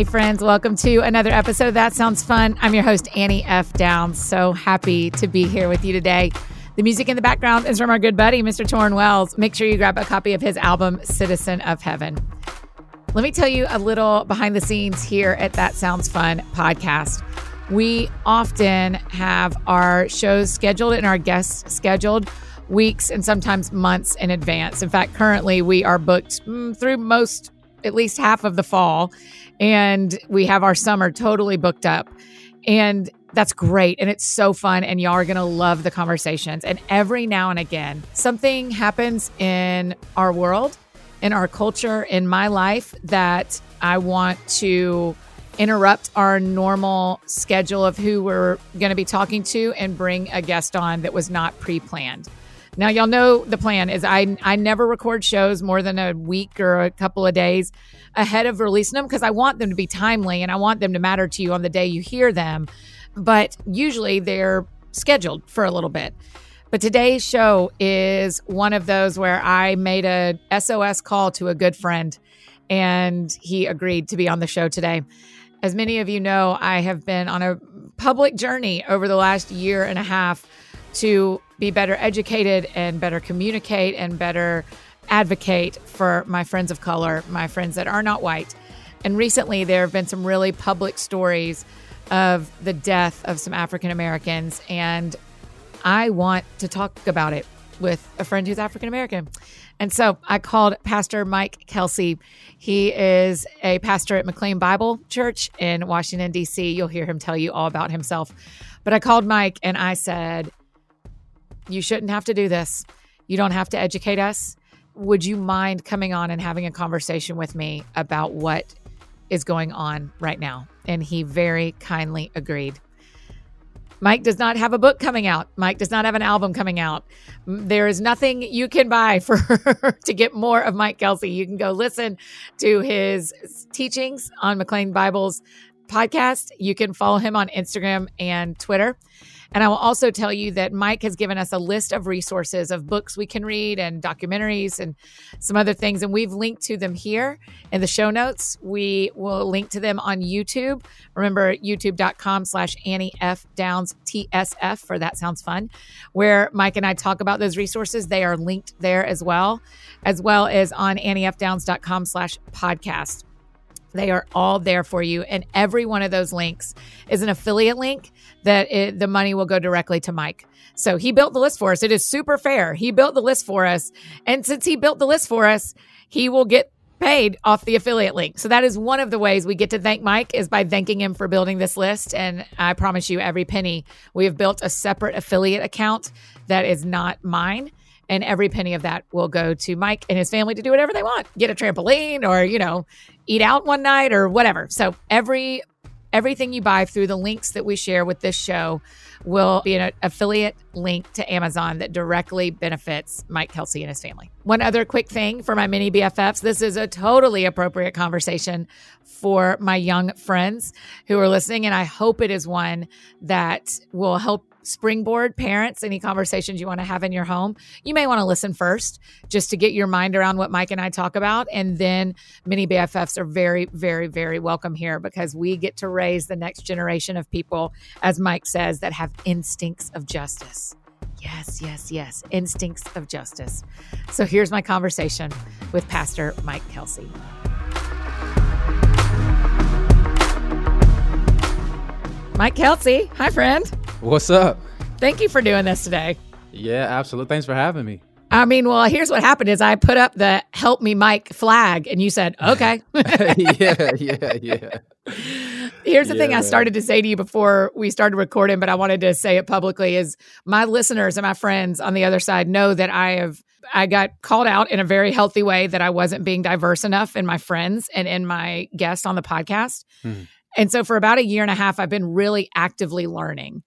Hey, friends, welcome to another episode. Of That sounds fun. I'm your host, Annie F. Downs. So happy to be here with you today. The music in the background is from our good buddy, Mr. Tauren Wells. Make sure you grab a copy of his album, Citizen of Heaven. Let me tell you a little behind the scenes here at That Sounds Fun podcast. We often have our shows scheduled and our guests scheduled weeks and sometimes months in advance. In fact, currently we are booked mm, through most, at least half of the fall, and we have our summer totally booked up. And that's great. And it's so fun. And y'all are going to love the conversations. And every now and again, something happens in our world, in our culture, in my life that I want to interrupt our normal schedule of who we're going to be talking to and bring a guest on that was not pre planned. Now, y'all know the plan is I, I never record shows more than a week or a couple of days ahead of releasing them because I want them to be timely and I want them to matter to you on the day you hear them. But usually they're scheduled for a little bit. But today's show is one of those where I made a SOS call to a good friend and he agreed to be on the show today. As many of you know, I have been on a public journey over the last year and a half to be better educated and better communicate and better advocate for my friends of color, my friends that are not white. And recently, there have been some really public stories of the death of some African Americans. And I want to talk about it with a friend who's African American. And so I called Pastor Mike Kelsey. He is a pastor at McLean Bible Church in Washington, D.C. You'll hear him tell you all about himself. But I called Mike and I said, You shouldn't have to do this. You don't have to educate us. Would you mind coming on and having a conversation with me about what is going on right now? And he very kindly agreed. Mike does not have a book coming out. Mike does not have an album coming out. There is nothing you can buy for to get more of Mike Kelsey. You can go listen to his teachings on McLean Bibles podcast. You can follow him on Instagram and Twitter. And I will also tell you that Mike has given us a list of resources of books we can read and documentaries and some other things. And we've linked to them here in the show notes. We will link to them on YouTube. Remember, youtube.com slash Annie F. Downs TSF for That Sounds Fun, where Mike and I talk about those resources. They are linked there as well, as well as on anniefdowns.com slash podcast. They are all there for you. And every one of those links is an affiliate link that it, the money will go directly to Mike. So he built the list for us. It is super fair. He built the list for us. And since he built the list for us, he will get paid off the affiliate link. So that is one of the ways we get to thank Mike is by thanking him for building this list. And I promise you, every penny, we have built a separate affiliate account that is not mine and every penny of that will go to Mike and his family to do whatever they want. Get a trampoline or, you know, eat out one night or whatever. So every everything you buy through the links that we share with this show will be an affiliate link to Amazon that directly benefits Mike Kelsey and his family. One other quick thing for my mini BFFs this is a totally appropriate conversation for my young friends who are listening, and I hope it is one that will help springboard parents any conversations you want to have in your home you may want to listen first just to get your mind around what mike and i talk about. And then mini bffs are very very very welcome here because we get to raise the next generation of people as mike says that have instincts of justice. Yes yes yes instincts of justice. So here's my conversation with pastor mike kelsey Mike Kelsey. Hi, friend. What's up? Thank you for doing this today. Yeah, absolutely. Thanks for having me. I mean, well, here's what happened is I put up the help me Mike flag and you said, okay. yeah, yeah, yeah. Here's the yeah, thing I started to say to you before we started recording, but I wanted to say it publicly is my listeners and my friends on the other side know that I have I got called out in a very healthy way that I wasn't being diverse enough in my friends and in my guests on the podcast. Mm-hmm. And so for about a year and a half, I've been really actively learning.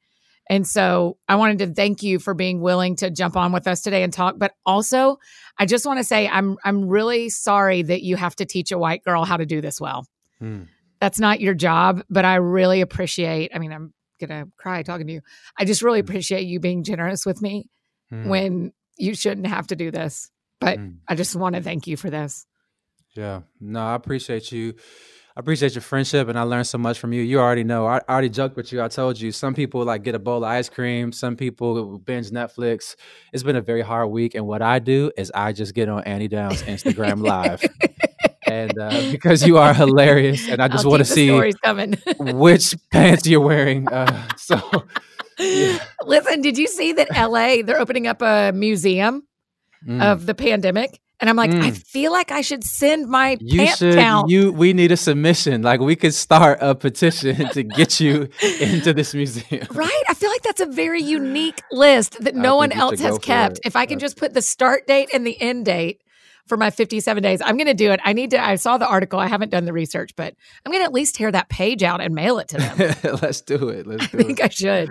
And so I wanted to thank you for being willing to jump on with us today and talk. But also, I just want to say I'm I'm really sorry that you have to teach a white girl how to do this well. Hmm. That's not your job, but I really appreciate. I mean, I'm gonna cry talking to you. I just really hmm. appreciate you being generous with me hmm. when you shouldn't have to do this. But. I just want to thank you for this. Yeah, no, I appreciate you I appreciate your friendship, and I learned so much from you. You already know. I, already joked with you. I told you some people like get a bowl of ice cream. Some people binge Netflix. It's been a very hard week, and what I do is I just get on Annie Downs Instagram Live. and uh, because you are hilarious, and I just want to see which pants you're wearing. Uh, so, yeah. listen, did you see that LA? They're opening up a museum mm. of the pandemic. And I'm like, mm. I feel like I should send my you pant should, count. You, we need a submission. Like we could start a petition to get you into this museum. Right. I feel like that's a very unique list that no one else has kept. If I can just put the start date and the end date for my 57 days. I'm going to do it. I need to. I saw the article. I haven't done the research, but I'm going to at least tear that page out and mail it to them. let's do it. Let's do I think it. I should.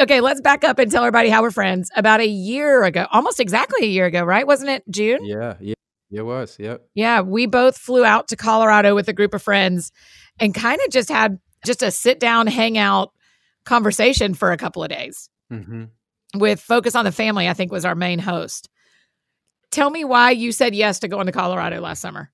Okay, let's back up and tell everybody how we're friends. About a year ago, almost exactly a year ago, right? Wasn't it June? Yeah. Yeah. It was. Yep. Yeah. We both flew out to Colorado with a group of friends and kind of just had just a sit down, hang out conversation for a couple of days. Mm-hmm. With Focus on the Family, I think was our main host. Tell me why you said yes to going to Colorado last summer.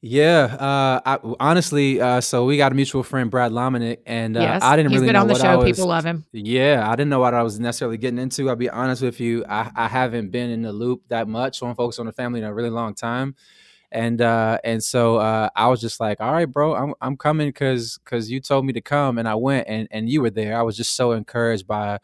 Yeah, uh, I, honestly, uh, so we got a mutual friend, Brad Lomenick, and uh, yes, I didn't really been know on the what show. I was, People love him. Yeah, I didn't know what I was necessarily getting into. I'll be honest with you, I, I haven't been in the loop that much on Focus on the Family in a really long time, and uh, and so uh, I was just like, all right, bro, I'm I'm coming because because you told me to come, and I went, and and you were there. I was just so encouraged by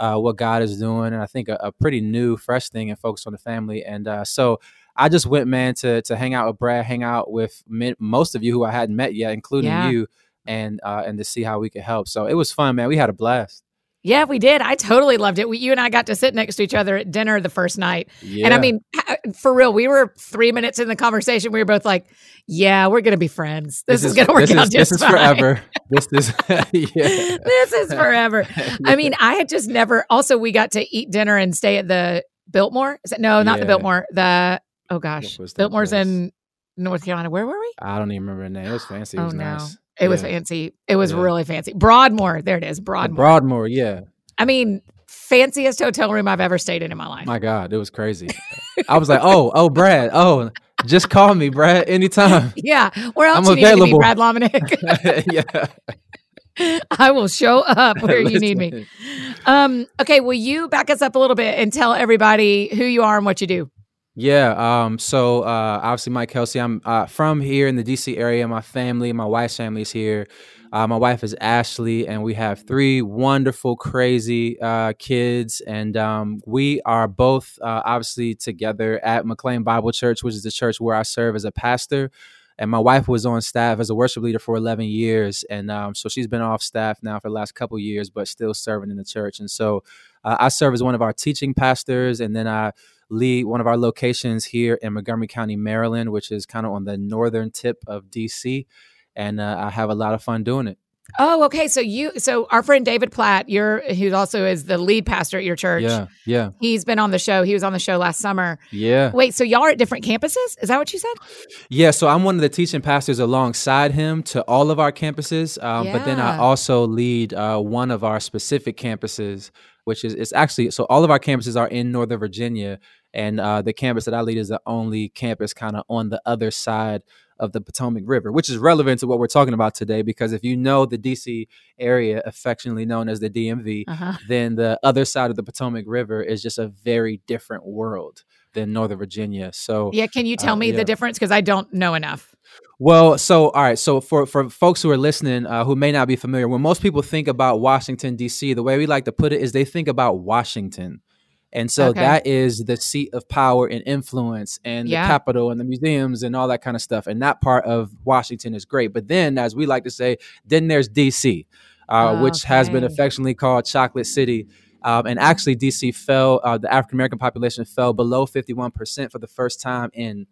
uh, what God is doing, and I think a, a, pretty new, fresh thing and focus on the family. And uh, so I just went, man, to to hang out with Brad, hang out with most of you who I hadn't met yet, including yeah. you, and uh, and to see how we could help. So it was fun, man. We had a blast. Yeah, we did. I totally loved it. We, you and I got to sit next to each other at dinner the first night. Yeah. And I mean, uh, for real, we were three minutes in the conversation. We were both like, yeah, we're going to be friends. This, this is, is going to work out just This fine. is forever. this is, yeah. This is forever. yeah. I mean, I had just never, also, we got to eat dinner and stay at the Biltmore. No, not yeah. the Biltmore. The, oh gosh, Biltmore's place? in North Carolina. Where were we? I don't even remember the name. It was fancy. It oh, was no. It yeah. was fancy. It was yeah. really fancy. Broadmoor. There it is. Broadmoor. Broadmoor. Yeah. I mean, fanciest hotel room I've ever stayed in in my life. My God, it was crazy. I was like, oh, oh, Brad, oh, just call me, Brad, anytime. Yeah, where else I'm you available. need to be, Brad Lomenick? yeah. I will show up where you need me. Um, okay, will you back us up a little bit and tell everybody who you are and what you do? Yeah. Um, so uh, obviously, Mike Kelsey. I'm uh, from here in the DC area. My family, my wife's family is here. Uh, my wife is Ashley, and we have three wonderful, crazy uh, kids. And um, we are both uh, obviously together at McLean Bible Church, which is the church where I serve as a pastor. And my wife was on staff as a worship leader for 11 years. And um, so she's been off staff now for the last couple years, but still serving in the church. And so uh, I serve as one of our teaching pastors. And then I lead one of our locations here in Montgomery County, Maryland, which is kind of on the northern tip of DC and uh, I have a lot of fun doing it. Oh, okay. So you, so our friend David Platt, you're who also is the lead pastor at your church. Yeah, yeah. He's been on the show. He was on the show last summer. Yeah. Wait, so y'all are at different campuses? Is that what you said? Yeah. So I'm one of the teaching pastors alongside him to all of our campuses, um, yeah. but then I also lead uh, one of our specific campuses, which is it's actually so all of our campuses are in Northern Virginia, and uh, the campus that I lead is the only campus kind of on the other side of the Potomac River, which is relevant to what we're talking about today. Because if you know the DC area, affectionately known as the DMV, uh-huh. then the other side of the Potomac River is just a very different world than Northern Virginia. So, yeah, can you tell uh, me yeah. the difference? Because I don't know enough. Well, so all right, so for for folks who are listening uh, who may not be familiar, when most people think about Washington D.C., the way we like to put it is they think about Washington. And so okay. that is the seat of power and influence and yeah. the capital and the museums and all that kind of stuff. And that part of Washington is great. But then, as we like to say, then there's DC, uh, oh, which okay. has been affectionately called Chocolate City. Um, and actually, DC fell, uh, the African American population fell below 51% for the first time in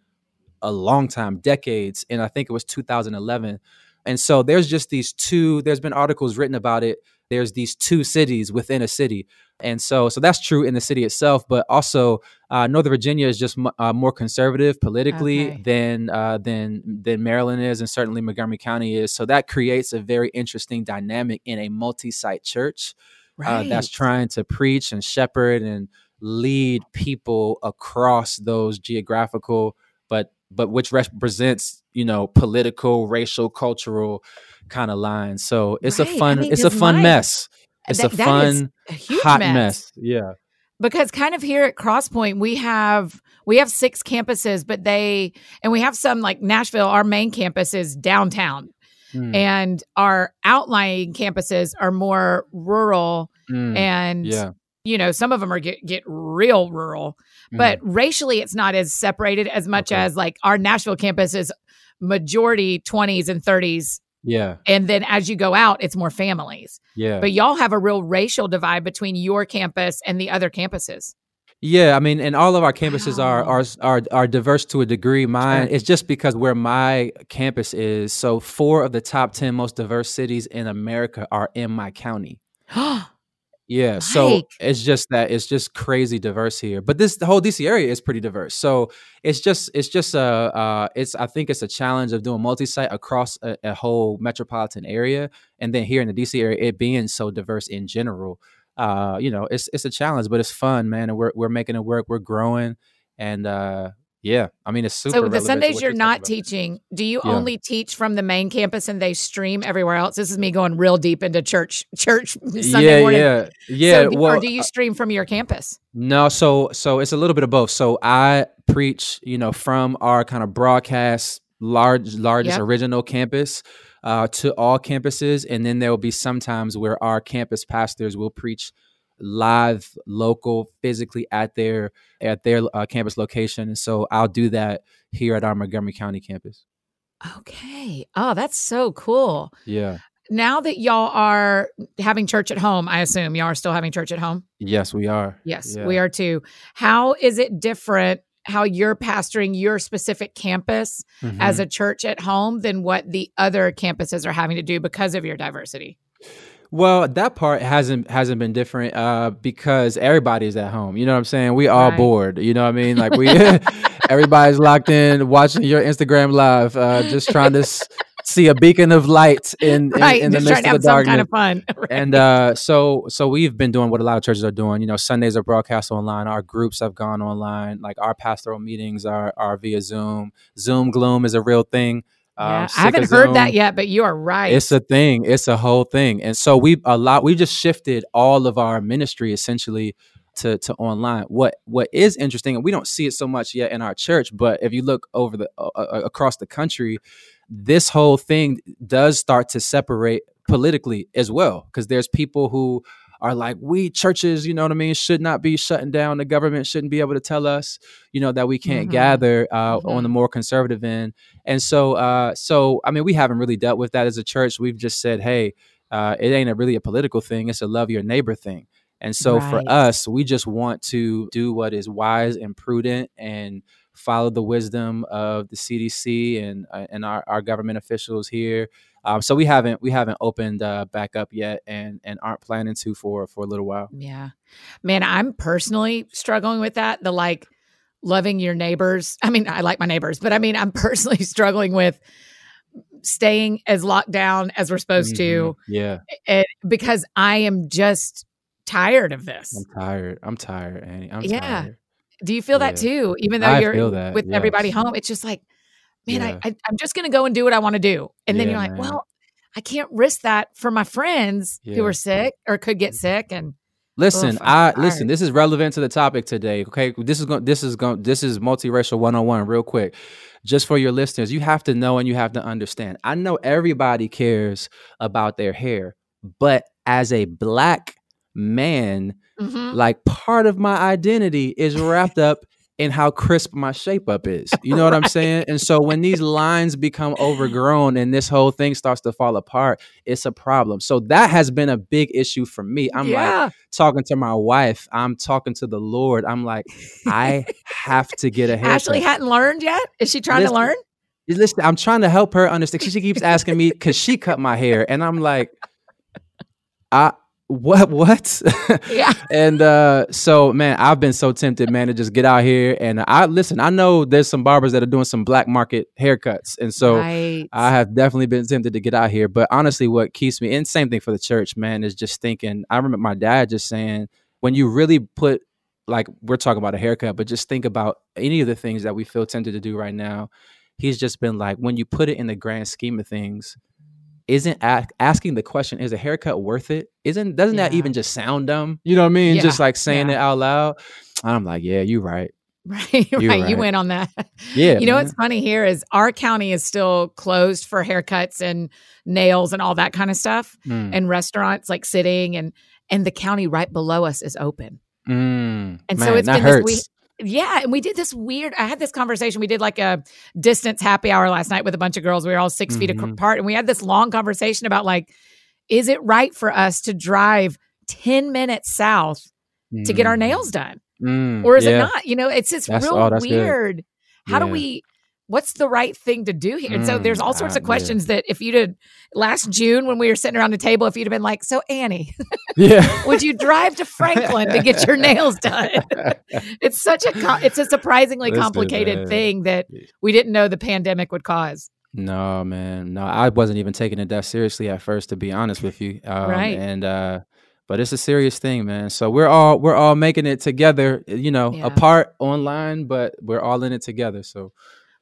a long time, decades. And I think it was 2011. And so there's just these two, there's been articles written about it. There's these two cities within a city and so, so that's true in the city itself, but also uh, Northern Virginia is just m- uh, more conservative politically okay. than uh, than than Maryland is, and certainly Montgomery County is. So that creates a very interesting dynamic in a multi-site church right. Uh, that's trying to preach and shepherd and lead people across those geographical but but which represents you know political, racial, cultural kind of lines. So it's right. a fun, I mean, it's a fun life, mess. It's that, a fun, a hot mess. mess. Yeah. Because kind of here at Crosspoint, we have we have six campuses, but they and we have some like Nashville. Our main campus is downtown, mm. and our outlying campuses are more rural mm. and yeah you know some of them are get, get real rural but mm. racially it's not as separated as much okay. as like our nashville campus is majority 20s and 30s yeah. And then as you go out, it's more families. Yeah. But y'all have a real racial divide between your campus and the other campuses. Yeah, I mean, and all of our campuses wow. are, are are are diverse to a degree. Mine it's just because where my campus is. So four of the top ten most diverse cities in America are in my county. Yeah, Mike. so it's just that it's just crazy diverse here. But this the whole DC area is pretty diverse. So it's just it's just a uh, it's I think it's a challenge of doing multi-site across a, a, whole metropolitan area, and then here in the DC area, it being so diverse in general. Uh, you know, it's it's a challenge, but it's fun, man, and we're we're making it work. We're growing, and uh, yeah, I mean it's super. So the Sundays you're, not teaching, do you yeah. only teach from the main campus and they stream everywhere else? This is me going real deep into church church Sunday yeah, morning. Yeah, yeah, so, well, or do you uh stream from your campus? No, so so it's a little bit of both. So I preach, you know, from our kind of broadcast large largest yep. original campus uh, to all campuses, and then there will be sometimes where our campus pastors will preach live local physically at their at their uh, campus location and so i'll do that here at our montgomery county campus. Okay. Oh that's so cool. Yeah. Now that y'all are having church at home i assume y'all are still having church at home? Yes we are. Yes yeah. we are too. How is it different how you're pastoring your specific campus mm-hmm. as a church at home than what the other campuses are having to do because of your diversity well, that part hasn't hasn't been different uh, because everybody's at home. You know what I'm saying? We all right. bored. You know what I mean? Like we, everybody's locked in watching your Instagram live, uh, just trying to s- see a beacon of light in in, right. in the midst of the darkness. kind of fun. Right. And uh, so so we've been doing what a lot of churches are doing. You know, Sundays are broadcast online. Our groups have gone online. Like our pastoral meetings are are via Zoom. Zoom gloom is a real thing. Yeah, um, I haven't heard that yet, but you are right. It's a thing. It's a whole thing. And so we a lot we just shifted all of our ministry essentially to to online. What what is interesting, and we don't see it so much yet in our church, but if you look over the uh, across the country, this whole thing does start to separate politically as well because there's people who are like, we churches, you know what I mean, should not be shutting down. The government shouldn't be able to tell us, you know, that we can't mm-hmm. gather uh, mm-hmm. on the more conservative end. And so, uh, so I mean, we haven't really dealt with that as a church. We've just said, hey, uh, it ain't a really a political thing; it's a love your neighbor thing. And so, right. for us, we just want to do what is wise and prudent and follow the wisdom of the CDC and uh, and our, our government officials here um, so we haven't we haven't opened uh, back up yet, and and aren't planning to for for a little while. Yeah, man, I'm personally struggling with that. The like loving your neighbors. I mean, I like my neighbors, but I mean, I'm personally struggling with staying as locked down as we're supposed mm-hmm. to. Yeah, it, because I am just tired of this. I'm tired. I'm tired, Annie. I'm yeah. Tired. Do you feel yeah. that too? Even though I you're with yes. everybody home, it's just like man, yeah. I, I, am just going to go and do what I want to do. And yeah, then you're like, man. well, I can't risk that for my friends yeah. who are sick or could get sick. And listen, oof, I listen. This is relevant to the topic today. Okay, this is going. This is going. This is multiracial 101 real quick. Just for your listeners, you have to know and you have to understand. I know everybody cares about their hair, but as a black man, mm-hmm. like part of my identity is wrapped up in how crisp my shape up is. You know what right. I'm saying? And so when these lines become overgrown and this whole thing starts to fall apart, it's a problem. So that has been a big issue for me. I'm yeah. like talking to my wife, I'm talking to the Lord. I'm like, I have to get a haircut. Ashley hadn't learned yet? Is she trying listen, to learn? Listen, I'm trying to help her understand. She keeps asking me because she cut my hair, and I'm like, I what what? Yeah. And uh so man i've been so tempted man to just get out here. And i listen i know there's some barbers that are doing some black market haircuts. And so right. i have definitely been tempted to get out here. But honestly what keeps me and same thing for the church man is just thinking i remember my dad just saying when you really put like we're talking about a haircut, but just think about any of the things that we feel tempted to do right now. He's just been like, when you put it in the grand scheme of things, isn't asking the question, is a haircut worth it? Isn't doesn't yeah. that even just sound dumb? You know what I mean? Yeah. Just like saying yeah. it out loud. I'm like, yeah, you're right. Right, right. right. You went on that. Yeah. you know man. what's funny here is our county is still closed for haircuts and nails and all that kind of stuff, mm. and restaurants like sitting and and the county right below us is open. Mm. And man, so it's been hurts. this week. Yeah, and we did this weird. I had this conversation. We did like a distance happy hour last night with a bunch of girls. We were all 6 mm-hmm. feet apart, and we had this long conversation about like, is it right for us to drive ten minutes south mm. to get our mm. nails done? Mm, or is yeah. it not? You know, it's just that's, real oh, weird. Good. How yeah. do we? What's the right thing to do here? And so there's all sorts mm, of questions that if you'd have last June when we were sitting around the table, if you'd have been like, "So Annie, yeah, would you drive to Franklin to get your nails done?" it's such a it's a surprisingly Listen, complicated man. thing that we didn't know the pandemic would cause. No, man, no, I wasn't even taking it that seriously at first, to be honest with you. Um, right, and uh, but it's a serious thing, man. So we're all we're all making it together, you know, yeah. apart online, but we're all in it together. So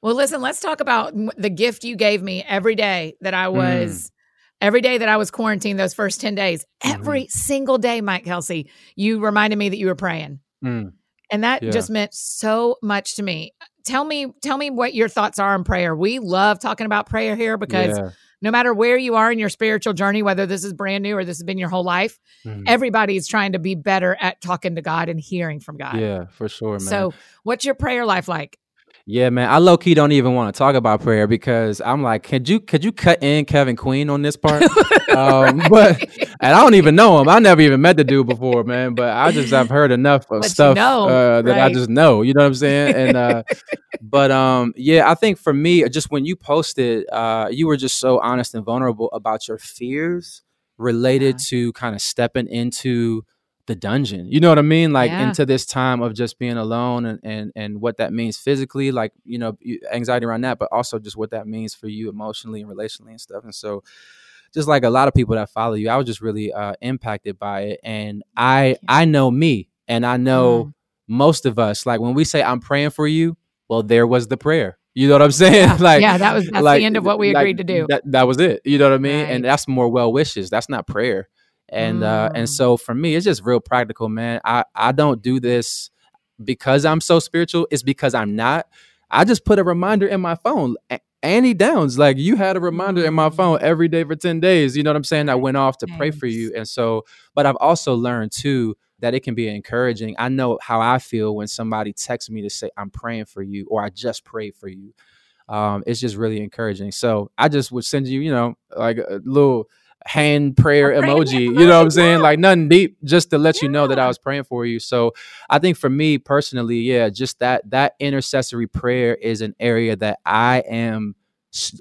well, listen, let's talk about the gift you gave me every day that I was mm. every day that I was quarantined those first 10 days. Mm-hmm. Every single day, Mike Kelsey, you reminded me that you were praying. Mm. And that yeah. just meant so much to me. Tell me tell me what your thoughts are on prayer. We love talking about prayer here because yeah no matter where you are in your spiritual journey, whether this is brand new or this has been your whole life, mm-hmm. everybody's trying to be better at talking to God and hearing from God. Yeah, for sure, man. So, what's your prayer life like? Yeah, man. I low key don't even want to talk about prayer because I'm like, could you could you cut in Kevin Queen on this part? um, right. But and I don't even know him. I never even met the dude before, man. But I just I've heard enough of but stuff you know, uh, that right. I just know. You know what I'm saying? And uh, but um, yeah, I think for me, just when you posted, uh, you were just so honest and vulnerable about your fears related yeah. to kind of stepping into the dungeon. You know what I mean? Like yeah. into this time of just being alone and, and and what that means physically, like, you know, anxiety around that, but also just what that means for you emotionally and relationally and stuff. And so just like a lot of people that follow you, I was just really uh, impacted by it. And I I know me and I know mm. most of us, like when we say I'm praying for you, well, there was the prayer. You know what I'm saying? Yeah, like, yeah that was that's like, the end of what we agreed like, to do. That, that was it. You know what I mean? Right. And that's more well wishes. That's not prayer and mm. uh and so for me it's just real practical man. I i don't do this because i'm so spiritual. It's because i'm not. I just put a reminder in my phone annie downs like you had a reminder in my phone mm. every day for 10 days you know what i'm saying i went off to pray for you. And so but i've also learned too that it can be encouraging. I know how i feel when somebody texts me to say i'm praying for you or i just prayed for you. Um, it's just really encouraging. So i just would send you you know like a little hand prayer emoji. You know what I'm saying? Like nothing deep, just to let yeah. you know that I was praying for you. So I think for me personally, yeah, just that that intercessory prayer is an area that I am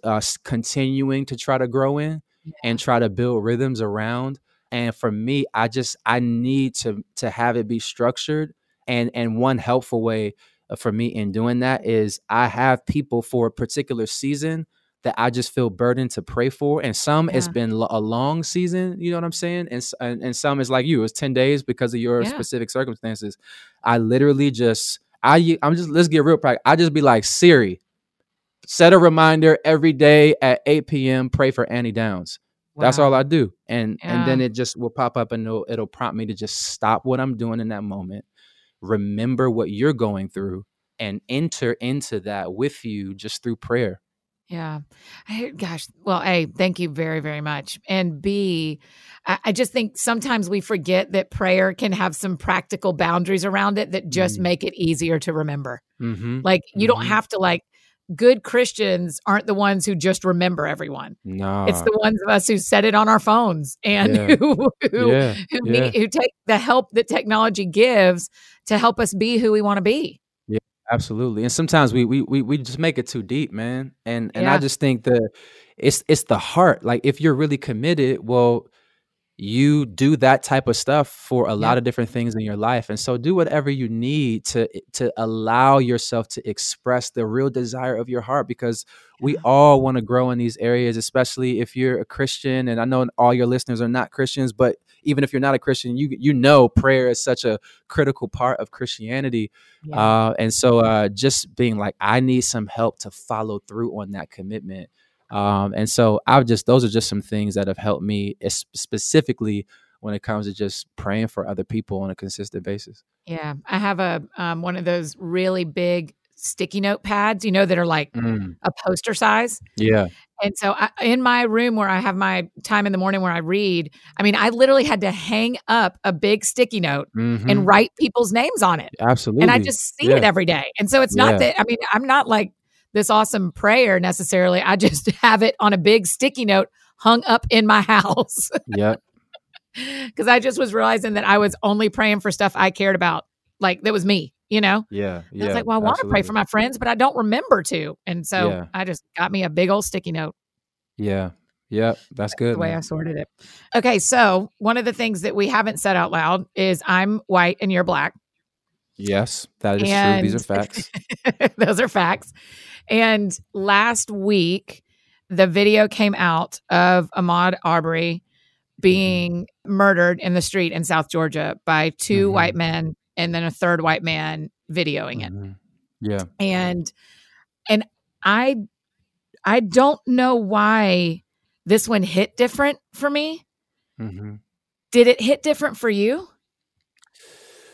uh, continuing to try to grow in yeah. and try to build rhythms around. And for me, I just I need to to have it be structured. And and one helpful way uh, for me in doing that is I have people for a particular season that I just feel burdened to pray for. And some yeah. it's been a long season, you know what I'm saying? And, and, and some is like you, it's 10 days because of your yeah. specific circumstances. I literally just, I, I'm just, let's get real practical. I just be like, Siri, set a reminder every day at 8 p.m. Pray for Annie Downs. Wow. That's all I do. And yeah. and then it just will pop up and it'll, it'll prompt me to just stop what I'm doing in that moment, remember what you're going through, and enter into that with you just through prayer. Yeah. I, gosh. Well, A, thank you very, very much. And B, I, I just think sometimes we forget that prayer can have some practical boundaries around it that just mm. make it easier to remember. Mm-hmm. Like you mm-hmm. don't have to like good Christians aren't the ones who just remember everyone. No. It's the ones of us who set it on our phones and yeah. who who yeah. who, yeah. Need, who take the help that technology gives to help us be who we want to be. Absolutely. And sometimes we we we we just make it too deep, man. And and I just think that it's it's the heart. Like if you're really committed, well, you do that type of stuff for a yep. lot of different things in your life and so do whatever you need to eh, to allow yourself to express the real desire of your heart because we all want to grow in these areas especially if you're a christian and i know all your listeners are not christians but even if you're not a christian you you know prayer is such a critical part of christianity yeah. uh, and so uh, just being like i need some help to follow through on that commitment um, and so I've just those are just some things that have helped me specifically when it comes to just praying for other people on a consistent basis. Yeah, I have a um, one of those really big sticky note pads, you know, that are like mm. a poster size. Yeah. And so I, in my room where I have my time in the morning where I read, I mean, I literally had to hang up a big sticky note mm-hmm. and write people's names on it. Absolutely. And I just see yeah. it every day. And so it's not yeah. that, I mean, I'm not like this awesome prayer necessarily. I just have it on a big sticky note hung up in my house. Yeah. Because I just was realizing that I was only praying for stuff I cared about, like that was me, you know? Yeah. yeah I was like, well, I want to pray for my friends, but I don't remember to. And so yeah. I just got me a big old sticky note. Yeah. Yeah, that's good. the way man. I sorted it. Okay, so one of the things that we haven't said out loud is I'm white and you're black. Yes, that is and true. These are facts. those are facts. And last week, the video came out of Ahmaud Arbery being mm-hmm. murdered in the street in South Georgia by 2 mm-hmm. white men and then a third white man videoing it. Mm-hmm. Yeah. And and I I don't know why this one hit different for me. Mm-hmm. Did it hit different for you?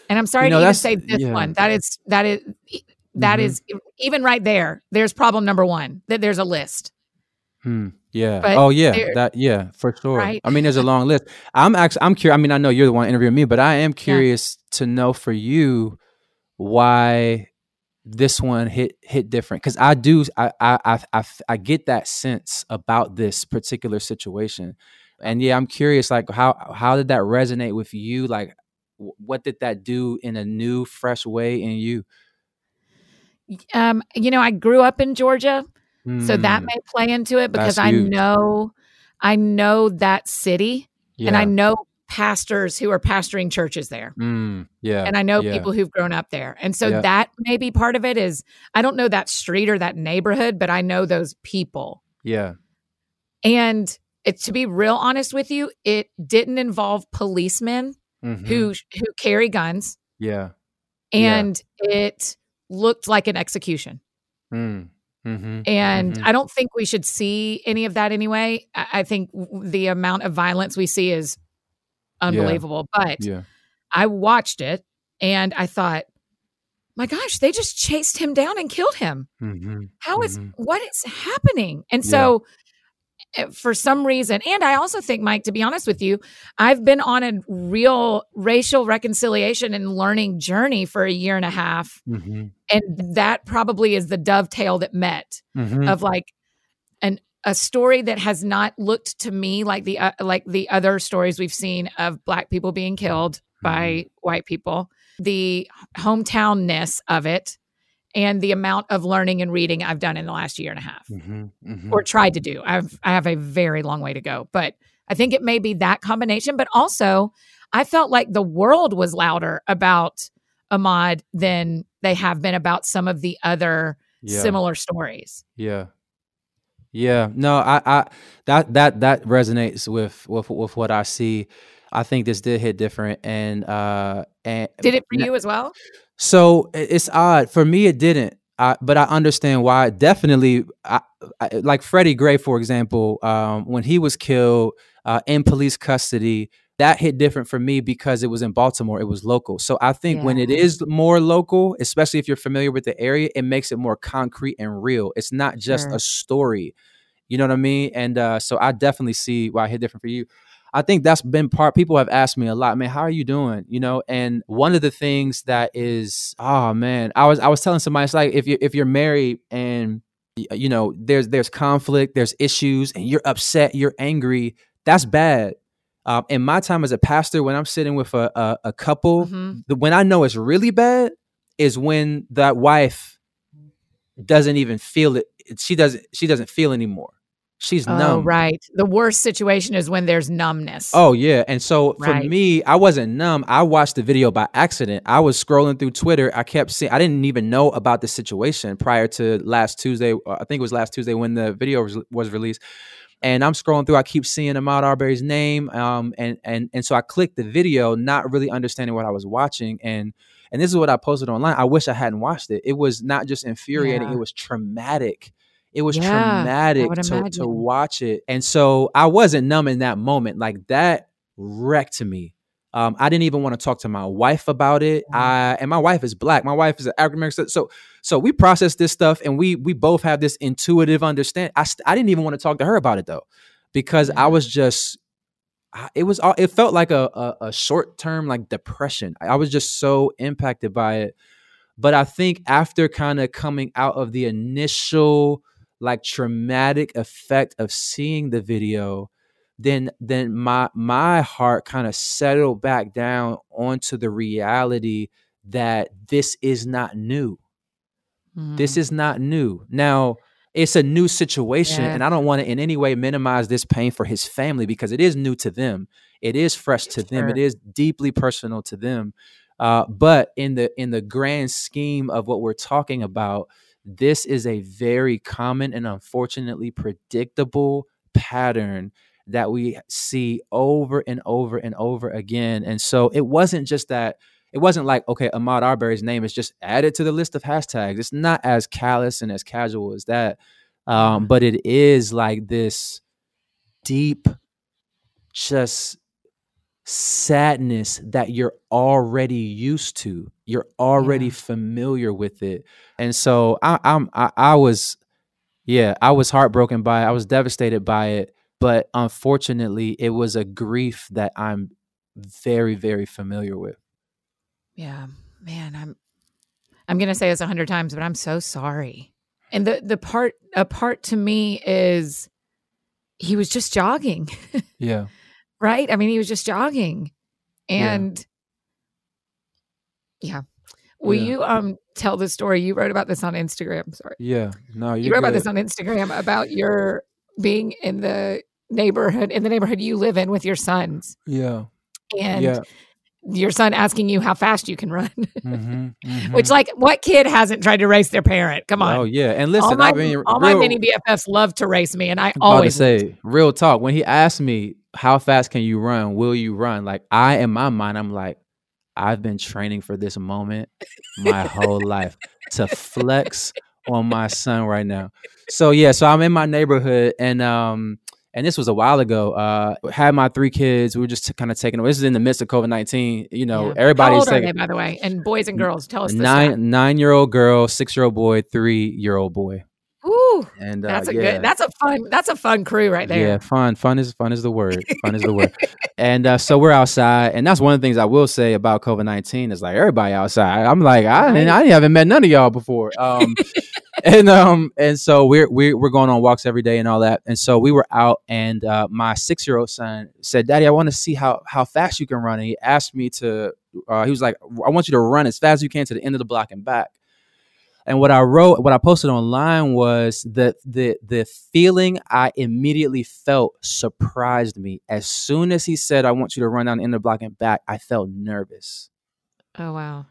And I'm sorry you know, to even say this yeah. one. That is that is that mm-hmm. is even right there. There's problem number one. That there's a list. Hmm. Yeah. But oh yeah. That yeah for sure. Right? I mean, there's a long list. I'm actually I'm curious. I mean, I know you're the one interviewing me, but I am curious. To know for you why this one hit hit different because I do I, I I I get that sense about this particular situation, and yeah, I'm curious like how how did that resonate with you? Like, what did that do in a new, fresh way in you? Um, you know, I grew up in Georgia, mm. so that hmm. may play into it because I know, I know that city, yeah. and I know pastors who are pastoring churches there. Mm. Yeah, and I know yeah. people who've grown up there, and so yeah. that may be part of it. Is I don't know that street or that neighborhood, but I know those people. Yeah, and it, to be real honest with you, it didn't involve policemen mm-hmm. who who carry guns. Yeah, and it looked like an execution. Mm. Mm-hmm, and mm-hmm. I don't think we should see any of that anyway. I, I think the amount of violence we see is unbelievable. Yeah. But yeah. I watched it and I thought, my gosh, they just chased him down and killed him. Mm-hmm, How is mm-hmm. what is happening? And so Eh, for some reason. And I also think, Mike, to be honest with you, I've been on a real racial reconciliation and learning journey for a year and a half. Mm-hmm. And that probably is the dovetail that met mm-hmm. of like an a story that has not looked to me like the uh, like the other stories we've seen of black people being killed mm-hmm. by white people. The hometownness of it and the amount of learning and reading I've done in the last year and a half mm-hmm, mm-hmm. or tried to do. I've I have a very long way to go, but I think it may be that combination, but also I felt like the world was louder about Ahmaud than they have been about some of the other yeah. similar stories. Yeah. Yeah. No, I, I that that that resonates with with with what I see. I think this did hit different and uh and did it for you as well? So it's odd for me. It didn't, I, but I understand why. Definitely, I, I, like Freddie Gray, for example, um, when he was killed uh, in police custody, that hit different for me because it was in Baltimore. It was local. So I think yeah. when it is more local, especially if you're familiar with the area, it makes it more concrete and real. It's not just sure. a story. You know what I mean? And uh, so I definitely see why it hit different for you. I think that's been part. People have asked me a lot, man, how are you doing? You know, and one of the things that is, oh man, I was I was telling somebody, it's like if you if you're married and you know there's there's conflict, there's issues, and you're upset, you're angry. That's bad. Um, in my time as a pastor, when I'm sitting with a a, a couple, mm-hmm. the, when I know it's really bad is when that wife doesn't even feel it. She doesn't. She doesn't feel anymore She's oh, numb. Right. The worst situation is when there's numbness. Oh yeah. And so for me, I wasn't numb. I watched the video by accident. I was scrolling through Twitter. I kept seeing I didn't even know about the situation prior to last Tuesday. uh, I think it was last Tuesday when the video was, was released. And I'm scrolling through, I keep seeing Ahmaud Arbery's name. Um and and and so I clicked the video, not really understanding what I was watching. And and this is what I posted online. I wish I hadn't watched it. It was not just infuriating, Yeah. it was traumatic. It was Yeah, traumatic to, to watch it. And so I wasn't numb in that moment. Like that wrecked me. Um, I didn't even want to talk to my wife about it. I and my wife is black. My wife is an African American. So so we process this stuff and we we both have this intuitive understand. I st- I didn't even want to talk to her about it though, because I was just it was all it felt like a a, a short term like depression. I was just so impacted by it. But I think after kind of coming out of the initial like traumatic effect of seeing the video, then then my my heart kind of settled back down onto the reality that this is not new. This Mm. is not new. Now, it's a new situation, Yeah. and I don't want to in any way minimize this pain for his family because it is new to them. It is fresh to them. it is deeply personal to them. Uh, but in the in the grand scheme of what we're talking about, this is a very common and unfortunately predictable pattern that we see over and over and over again. And so it wasn't just that it wasn't like, okay, Ahmaud Arbery's name is just added to the list of hashtags. It's not as callous and as casual as that. Um, but it is like this deep, just sadness that you're already used to. You're already Yeah. familiar with it. And so I, I'm I, I was yeah, I was heartbroken by it. I was devastated by it. But unfortunately, it was a grief that I'm very, very familiar with. Yeah, man, I'm I'm gonna say this a hundred times, but I'm so sorry. And the the part a part to me is he was just jogging, Yeah. right? I mean, he was just jogging, and yeah. Will Yeah. you um tell the story? You wrote about this on Instagram. Sorry, Yeah. No, you wrote about this on Instagram about your being in the neighborhood in the neighborhood you live in with your sons, Yeah. and yeah. your son asking you how fast you can run. Mm-hmm, Which, like, what kid hasn't tried to race their parent? Come on. Oh yeah. And all listen, my, I mean, all my real- mini BFFs love to race me, and I I'm always say real talk. When he asked me how fast can you run, will you run? Like I, in my mind, I'm like, I've been training for this moment my whole life to flex on my son right now. So yeah, so I'm in my neighborhood, and um, and this was a while ago. Uh, had my three kids. We were just kind of taking. This is in the midst of COVID nineteen. You know, Yeah. everybody's How old are they, by the way? And boys and girls, tell us nine nine year old girl, six year old boy, three year old boy, Ooh, and uh, that's a yeah. good. That's a fun. That's a fun crew right there. Yeah, fun. Fun is fun is the word. Fun is the word. And uh, so we're outside, and that's one of the things I will say about COVID nineteen is like everybody outside. I'm like I didn't, I haven't met none of y'all before. Um, and um, and so we're we're we're going on walks every day and all that. And so we were out, and uh, my six year old son said, "Daddy, I want to see how how fast you can run." And he asked me to. Uh, he was like, "I want you to run as fast as you can to the end of the block and back." And what I wrote, what I posted online was that the the feeling I immediately felt surprised me. As soon as he said, "I want you to run down the end of the block and back," I felt nervous, Oh wow.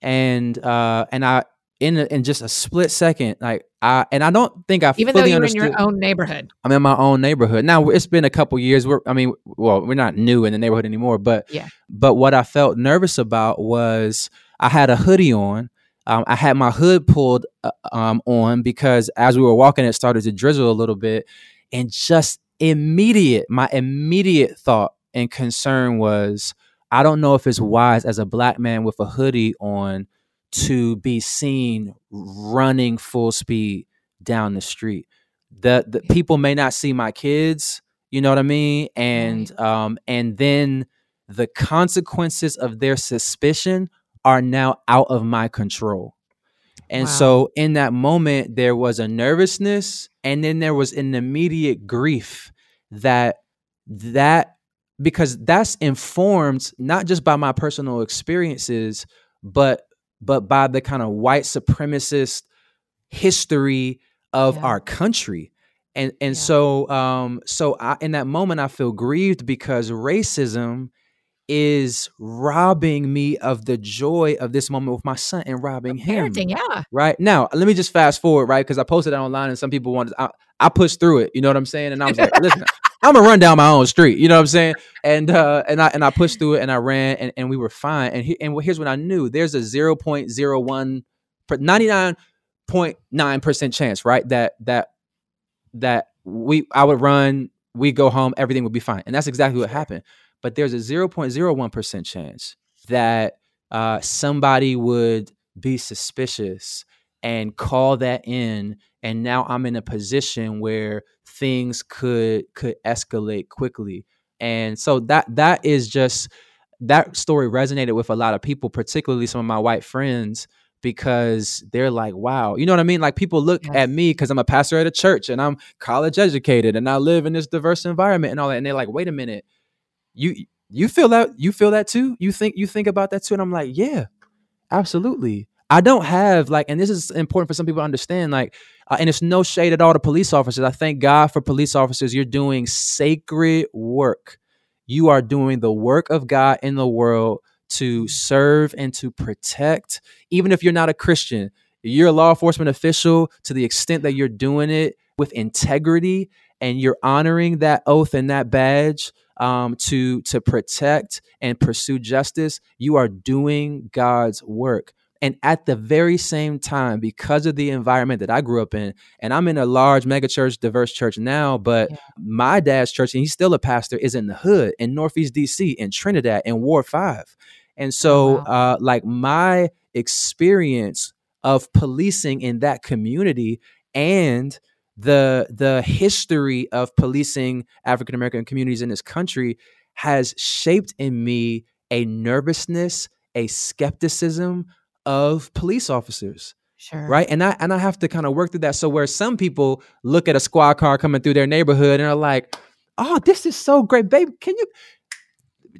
and uh, and I in a, in just a split second, like I and I don't think I Even though you're in your own neighborhood. I'm in my own neighborhood now. It's been a couple years. We're, I mean, well, we're not new in the neighborhood anymore, but Yeah. But what I felt nervous about was I had a hoodie on. Um, I had my hood pulled uh, um, on because as we were walking, it started to drizzle a little bit, and just immediate, my immediate thought and concern was, I don't know if it's wise as a black man with a hoodie on to be seen running full speed down the street. The the people may not see my kids, you know what I mean? And um and then the consequences of their suspicion are now out of my control. And Wow. so in that moment there was a nervousness and then there was an immediate grief that that because that's informed not just by my personal experiences but but by the kind of white supremacist history of Yeah. our country and and yeah. so um so I, in that moment I feel grieved because racism is robbing me of the joy of this moment with my son and robbing him. Yeah. Right now, let me just fast forward, right? Because I posted that online and some people wanted. I, I pushed through it. You know what I'm saying? And I was like, listen, I'm gonna run down my own street. You know what I'm saying? And uh, and I and I pushed through it and I ran and, and we were fine. And he, and here's what I knew: there's a 0.01, 99.9 percent chance, right? That that that we I would run, we go home, everything would be fine. And that's exactly what happened. But there's a 0.01% chance that uh, somebody would be suspicious and call that in and now i'm in a position where things could could escalate quickly and so that that is just that story resonated with a lot of people particularly some of my white friends because they're like, wow, you know what I mean? Like people look yes. at me because I'm a pastor at a church and I'm college educated and I live in this diverse environment and all that. And they're like, wait a minute, you you feel that you feel that too? You think you think about that too? And I'm like, yeah, absolutely. I don't have like, and this is important for some people to understand. Like, uh, and it's no shade at all to police officers. I thank God for police officers. You're doing sacred work. You are doing the work of God in the world to serve and to protect, even if you're not a Christian. You're a law enforcement official to the extent that you're doing it with integrity and you're honoring that oath and that badge um, to to protect and pursue justice. You are doing God's work. And at the very same time, because of the environment that I grew up in, and I'm in a large megachurch, diverse church now, but yeah. my dad's church, and he's still a pastor, is in the hood in Northeast DC, in Trinidad, in Ward 5. And oh, so, wow. uh, like my experience of policing in that community and the the history of policing African American communities in this country has shaped in me a nervousness, a skepticism of police officers. Sure. Right. And I and I have to kind of work through that. So where some people look at a squad car coming through their neighborhood and are like, oh, this is so great, baby. Can you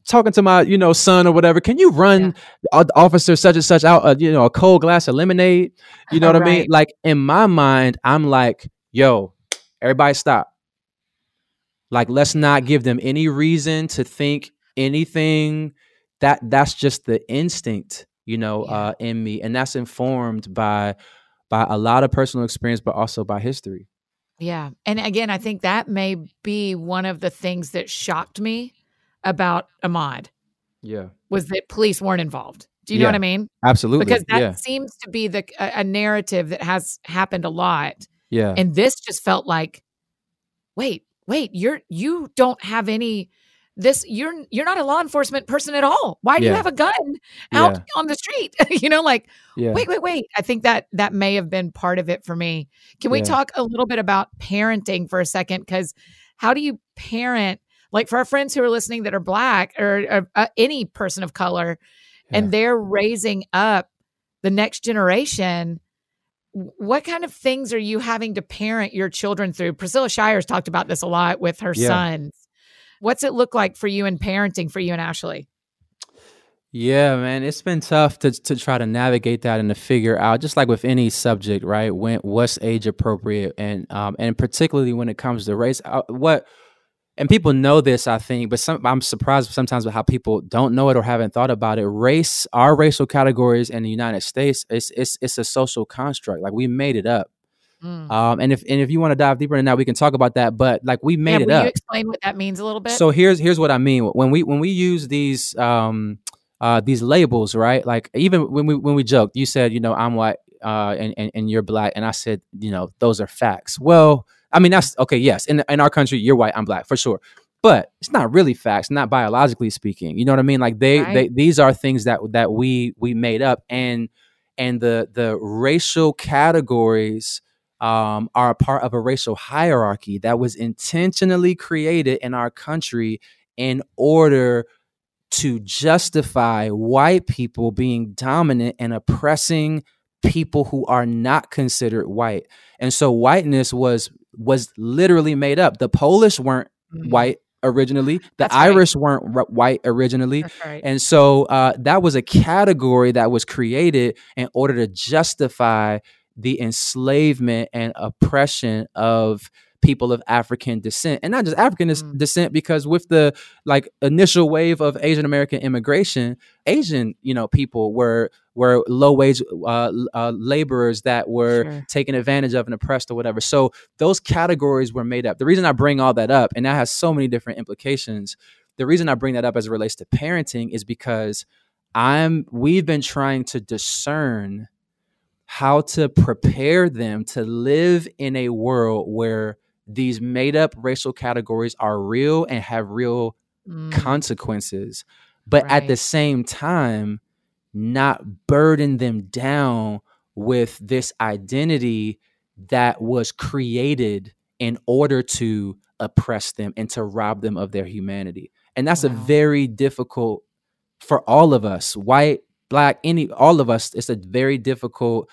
talking to my you know son or whatever can you run yeah. officer such and such out a, you know a cold glass of lemonade you know what right. i mean like in my mind i'm like yo everybody stop like let's not give them any reason to think anything that that's just the instinct you know yeah. uh in me and that's informed by by a lot of personal experience but also by history yeah and again i think that may be one of the things that shocked me about Ahmaud. Yeah. Was that police weren't involved. Do you yeah, know what I mean? Absolutely. Because that yeah. seems to be the a, a, narrative that has happened a lot. Yeah. And this just felt like, wait, wait, you're you don't have any this you're you're not a law enforcement person at all. Why do yeah. you have a gun out yeah. on the street? you know, like wait, wait, wait. I think that that may have been part of it for me. Can we talk a little bit about parenting for a second? Because how do you parent like for our friends who are listening that are black or, or uh, any person of color yeah. and they're raising up the next generation what kind of things are you having to parent your children through Priscilla Shirer talked about this a lot with her yeah. sons what's it look like for you in parenting for you and ashley yeah, man, it's been tough to to try to navigate that and to figure out, just like with any subject, right? When what's age appropriate, and um, and particularly when it comes to race, uh, what and people know this, I think, but some, I'm surprised sometimes with how people don't know it or haven't thought about it. Race, our racial categories in the United States, it's it's it's a social construct. Like we made it up. Mm. Um, and if and if you want to dive deeper in that, we can talk about that. But like we made yeah, it up. You explain what that means a little bit. So here's here's what I mean when we when we use these um uh these labels, right? Like even when we when we joked, you said you know I'm white uh and and, and you're black, and I said you know those are facts. Well I mean, that's okay. Yes, in in our country, you're white, I'm black for sure. But it's not really facts, not biologically speaking. You know what I mean? Like they, right. they these are things that that we we made up, and and the the racial categories um, are a part of a racial hierarchy that was intentionally created in our country in order to justify white people being dominant and oppressing people who are not considered white. And so whiteness was was literally made up. The Polish weren't mm-hmm. white originally. The That's Irish right. weren't r- white originally. Right. And so uh, that was a category that was created in order to justify the enslavement and oppression of people of African descent, and not just African mm. descent, because with the like initial wave of Asian American immigration, Asian you know people were were low wage uh, uh, laborers that were sure. taken advantage of and oppressed or whatever. So those categories were made up. The reason I bring all that up, and that has so many different implications. The reason I bring that up as it relates to parenting is because I'm we've been trying to discern how to prepare them to live in a world where these made up racial categories are real and have real mm. consequences, but right. at the same time, not burden them down with this identity that was created in order to oppress them and to rob them of their humanity. And that's wow. a very difficult for all of us, white, black, any all of us, it's a very difficult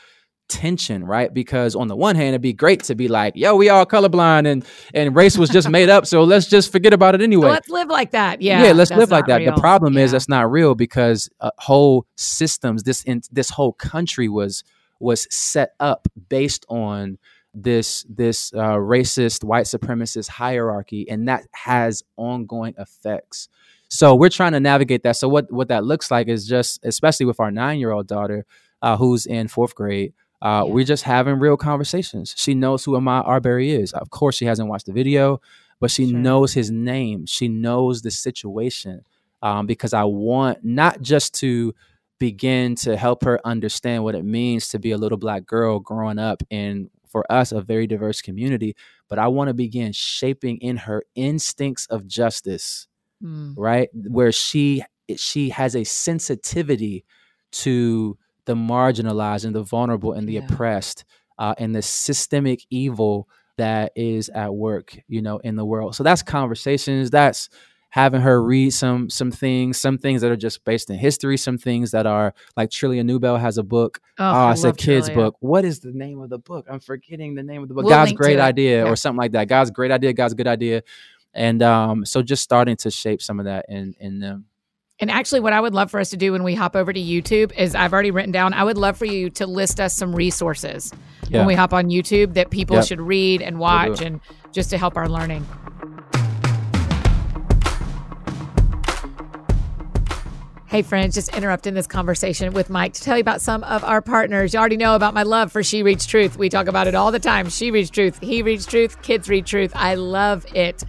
tension, right? Because on the one hand, it'd be great to be like, yo, we all colorblind and and race was just made up. So let's just forget about it anyway. let's live like that. Yeah. Yeah, let's live like that. Real. The problem yeah. is that's not real because uh, whole systems, this in, this whole country was was set up based on this this uh, racist white supremacist hierarchy and that has ongoing effects so we're trying to navigate that. So what what that looks like is just, especially with our nine year old daughter, uh, who's in fourth grade. Uh, yeah. We're just having real conversations. She knows who Ahmaud Arbery is. Of course, she hasn't watched the video, but she sure. knows his name. She knows the situation um, because I want not just to begin to help her understand what it means to be a little black girl growing up in for us a very diverse community but i want to begin shaping in her instincts of justice mm. right? Where she she has a sensitivity to the marginalized and the vulnerable and the yeah. oppressed uh, and the systemic evil that is at work, you know, in the world. So that's conversations. That's having her read some some things, some things that are just based in history, some things that are like Trillia Newbell has a book. Oh, oh I, I said kids book. What is the name of the book? I'm forgetting the name of the book. We'll God's great idea yeah. or something like that. God's great idea, God's good idea and um, so just starting to shape some of that in in them. And actually, what I would love for us to do when we hop over to YouTube is I've already written down, I would love for you to list us some resources yeah. when we hop on YouTube that people yep. should read and watch we'll and just to help our learning. Hey, friends, just interrupting this conversation with Mike to tell you about some of our partners. You already know about my love for She Reads Truth. We talk about it all the time. She reads truth, he reads truth, kids read truth. I love it.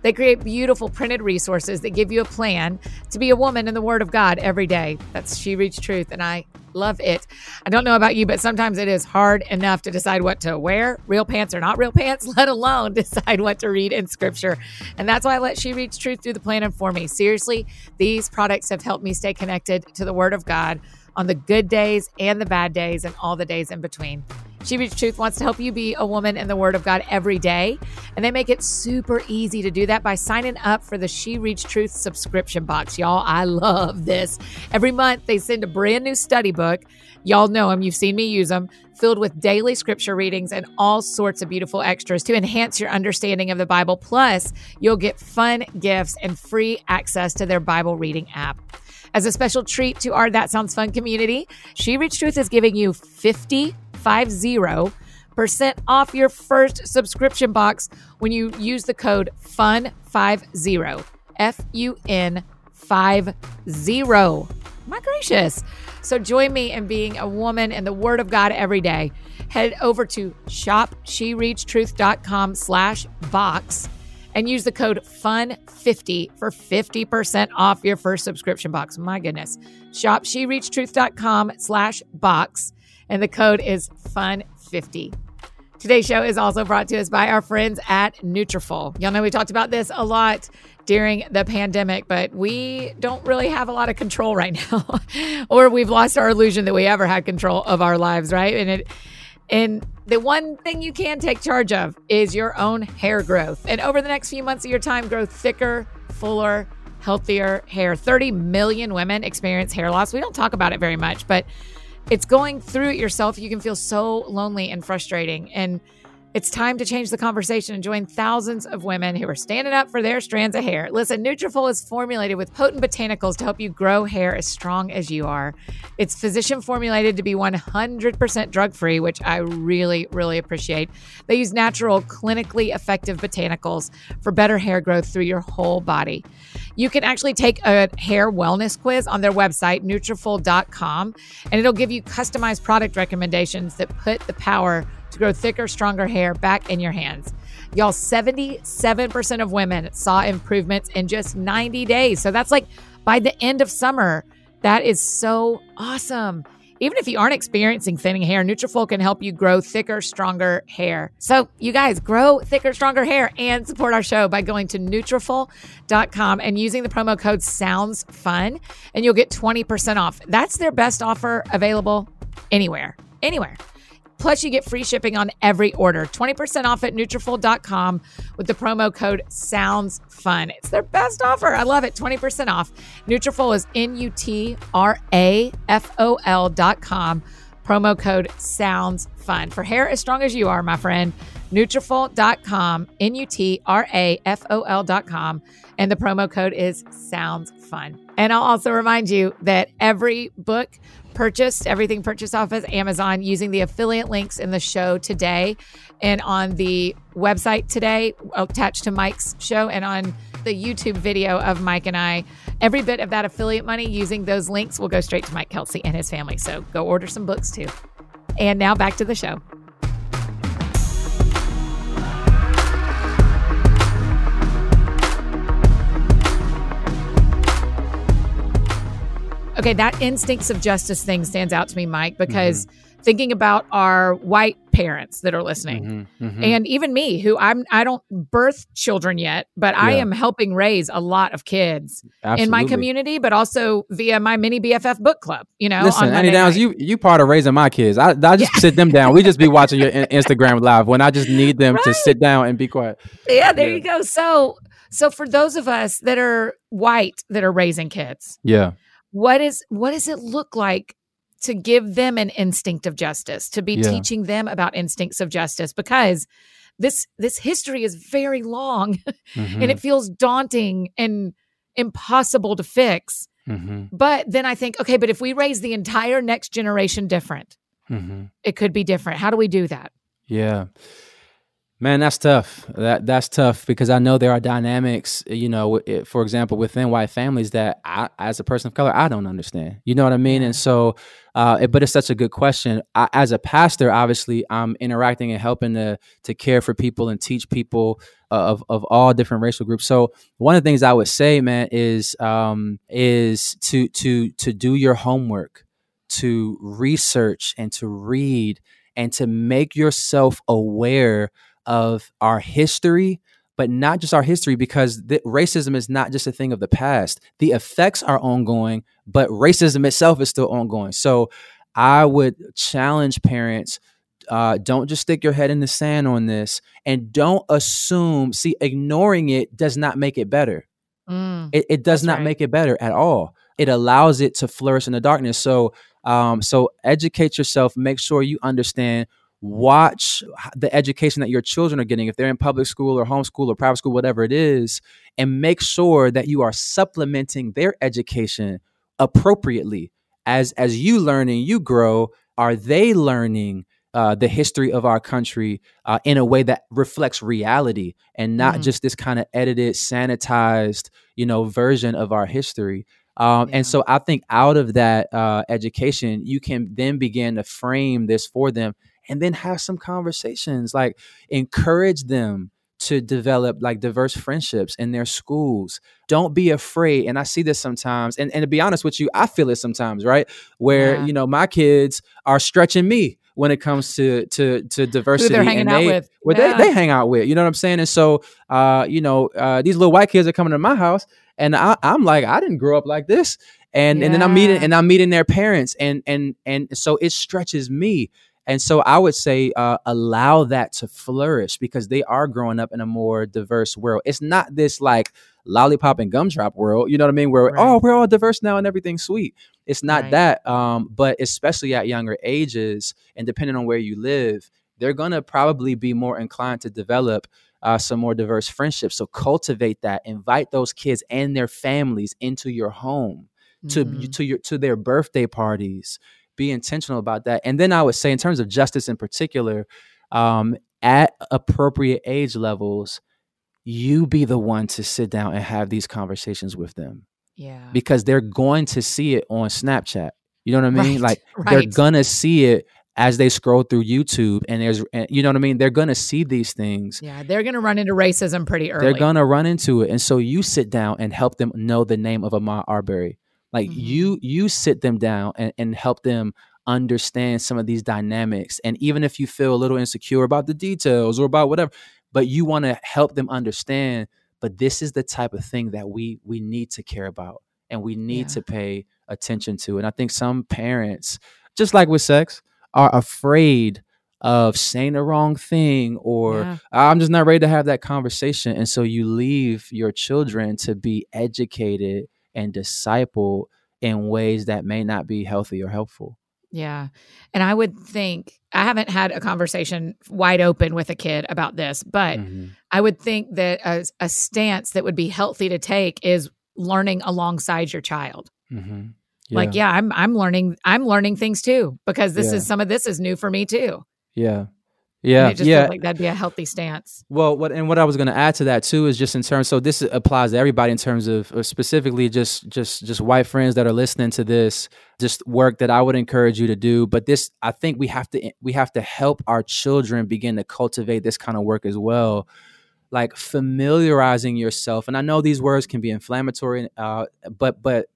They create beautiful printed resources that give you a plan to be a woman in the Word of God every day. That's She Reads Truth, and I love it. I don't know about you, but sometimes it is hard enough to decide what to wear, real pants or not real pants, let alone decide what to read in Scripture. And that's why I let She Reads Truth through the plan and for me. Seriously, these products have helped me stay connected to the Word of God on the good days and the bad days and all the days in between. She Reads Truth wants to help you be a woman in the Word of God every day. And they make it super easy to do that by signing up for the She Reads Truth subscription box. Y'all, I love this. Every month, they send a brand new study book. Y'all know them, you've seen me use them, filled with daily scripture readings and all sorts of beautiful extras to enhance your understanding of the Bible. Plus, you'll get fun gifts and free access to their Bible reading app. As a special treat to our That Sounds Fun community, She Reads Truth is giving you 50 50% off your first subscription box when you use the code FUN50. F U N 50. My gracious. So join me in being a woman in the Word of God every day. Head over to shopshereadstruth.com slash box and use the code FUN50 for 50% off your first subscription box. My goodness. Shopshereadstruth.com slash box and the code is FUN50. Today's show is also brought to us by our friends at Nutrafol. Y'all know we talked about this a lot during the pandemic, but we don't really have a lot of control right now, or we've lost our illusion that we ever had control of our lives, right? And it, and the one thing you can take charge of is your own hair growth. And over the next few months of your time, grow thicker, fuller, healthier hair. 30 million women experience hair loss. We don't talk about it very much, but it's going through it yourself. You can feel so lonely and frustrating. And It's time to change the conversation and join thousands of women who are standing up for their strands of hair. Listen, Nutrafol is formulated with potent botanicals to help you grow hair as strong as you are. It's physician formulated to be 100% drug free, which I really, really appreciate. They use natural, clinically effective botanicals for better hair growth through your whole body. You can actually take a hair wellness quiz on their website, Nutrafol.com, and it'll give you customized product recommendations that put the power to grow thicker, stronger hair back in your hands. Y'all, 77% of women saw improvements in just 90 days. So that's like by the end of summer. That is so awesome. Even if you aren't experiencing thinning hair, Nutrafol can help you grow thicker, stronger hair. So, you guys, grow thicker, stronger hair and support our show by going to Nutrafol.com and using the promo code Sounds Fun, and you'll get 20% off. That's their best offer available anywhere. Anywhere. Plus, you get free shipping on every order. 20% off at Nutrafol.com with the promo code Sounds Fun. It's their best offer. I love it. 20% off. Nutrafol is N-U-T-R-A-F-O-L dot com. Promo code Sounds Fun. For hair as strong as you are, my friend, Nutrafol.com, N-U-T-R-A-F-O-L dot com. And the promo code is Sounds Fun. And I'll also remind you that every book purchased, everything purchased off of Amazon using the affiliate links in the show today and on the website today attached to Mike's show and on the YouTube video of Mike and I. Every bit of that affiliate money using those links will go straight to Mike Kelsey and his family. So go order some books too. And now back to the show. Okay, that instincts of justice thing stands out to me, Mike, because mm-hmm. thinking about our white parents that are listening, mm-hmm, mm-hmm. and even me, who I'm I don't birth children yet, but yeah. I am helping raise a lot of kids Absolutely. in my community, but also via my mini BFF book club. You know, listen, Annie Downs, you you part of raising my kids. I I just yeah. sit them down. We just be watching your Instagram live when I just need them right. to sit down and be quiet. Yeah, there yeah. you go. So so for those of us that are white that are raising kids, yeah what is what does it look like to give them an instinct of justice to be yeah. teaching them about instincts of justice because this this history is very long mm-hmm. and it feels daunting and impossible to fix mm-hmm. but then i think okay but if we raise the entire next generation different mm-hmm. it could be different how do we do that yeah Man, that's tough. That that's tough because I know there are dynamics, you know, for example, within white families that I, as a person of color, I don't understand. You know what I mean? And so, uh, it, but it's such a good question. I, as a pastor, obviously, I'm interacting and helping to to care for people and teach people uh, of of all different racial groups. So, one of the things I would say, man, is um, is to to to do your homework, to research and to read and to make yourself aware of our history, but not just our history, because the, racism is not just a thing of the past. The effects are ongoing, but racism itself is still ongoing. So I would challenge parents uh, don't just stick your head in the sand on this and don't assume, see, ignoring it does not make it better. Mm, it, it, does not right. make it better at all. It allows it to flourish in the darkness. So, um, so educate yourself. Make sure you understand watch the education that your children are getting if they're in public school or homeschool or private school whatever it is and make sure that you are supplementing their education appropriately as as you learn and you grow are they learning uh, the history of our country uh, in a way that reflects reality and not mm-hmm. just this kind of edited sanitized you know version of our history um, yeah. And so I think out of that uh, education, you can then begin to frame this for them and then have some conversations like encourage them to develop like diverse friendships in their schools. Don't be afraid. And I see this sometimes. And, and to be honest with you, I feel it sometimes, right? Where, yeah. you know, my kids are stretching me when it comes to to to diversity Who they're hanging and they, out with. Where yeah. they, they hang out with. You know what I'm saying? And so uh, you know, uh, these little white kids are coming to my house and I, am like, I didn't grow up like this. And yeah. and then I'm meeting and I'm meeting their parents and and and so it stretches me. And so I would say uh, allow that to flourish because they are growing up in a more diverse world. It's not this like lollipop and gumdrop world, you know what I mean? Where right. oh, we're all diverse now and everything's sweet. It's not right. that. Um, but especially at younger ages and depending on where you live, they're going to probably be more inclined to develop uh, some more diverse friendships. So cultivate that. Invite those kids and their families into your home, mm-hmm. to to your to their birthday parties. Be intentional about that. And then I would say, in terms of justice in particular, um, at appropriate age levels, you be the one to sit down and have these conversations with them. Yeah. Because they're going to see it on Snapchat. You know what I mean? Right, like right. they're gonna see it as they scroll through YouTube and there's you know what I mean they're going to see these things. Yeah, they're going to run into racism pretty early. They're going to run into it and so you sit down and help them know the name of Ahmaud Arbery. Like mm-hmm. you you sit them down and, and help them understand some of these dynamics and even if you feel a little insecure about the details or about whatever but you want to help them understand but this is the type of thing that we we need to care about and we need yeah. to pay attention to and i think some parents just like with sex are afraid of saying the wrong thing or yeah. I'm just not ready to have that conversation. And so you leave your children to be educated and disciple in ways that may not be healthy or helpful. Yeah. And I would think, I haven't had a conversation wide open with a kid about this, but mm-hmm. I would think that a, a, stance that would be healthy to take is learning alongside your child. Mm-hmm. Yeah. Like, yeah, I'm I'm learning I'm learning things too because this yeah. is some of this is new for me too. Yeah. Yeah, yeah. like that'd be a healthy stance. Well, what and what I was going to add to that too is just in terms. So this applies to everybody in terms of, of specifically just just just white friends that are listening to this. Just work that I would encourage you to do. But this, I think we have to we have to help our children begin to cultivate this kind of work as well. Like familiarizing yourself, and I know these words can be inflammatory, uh, but but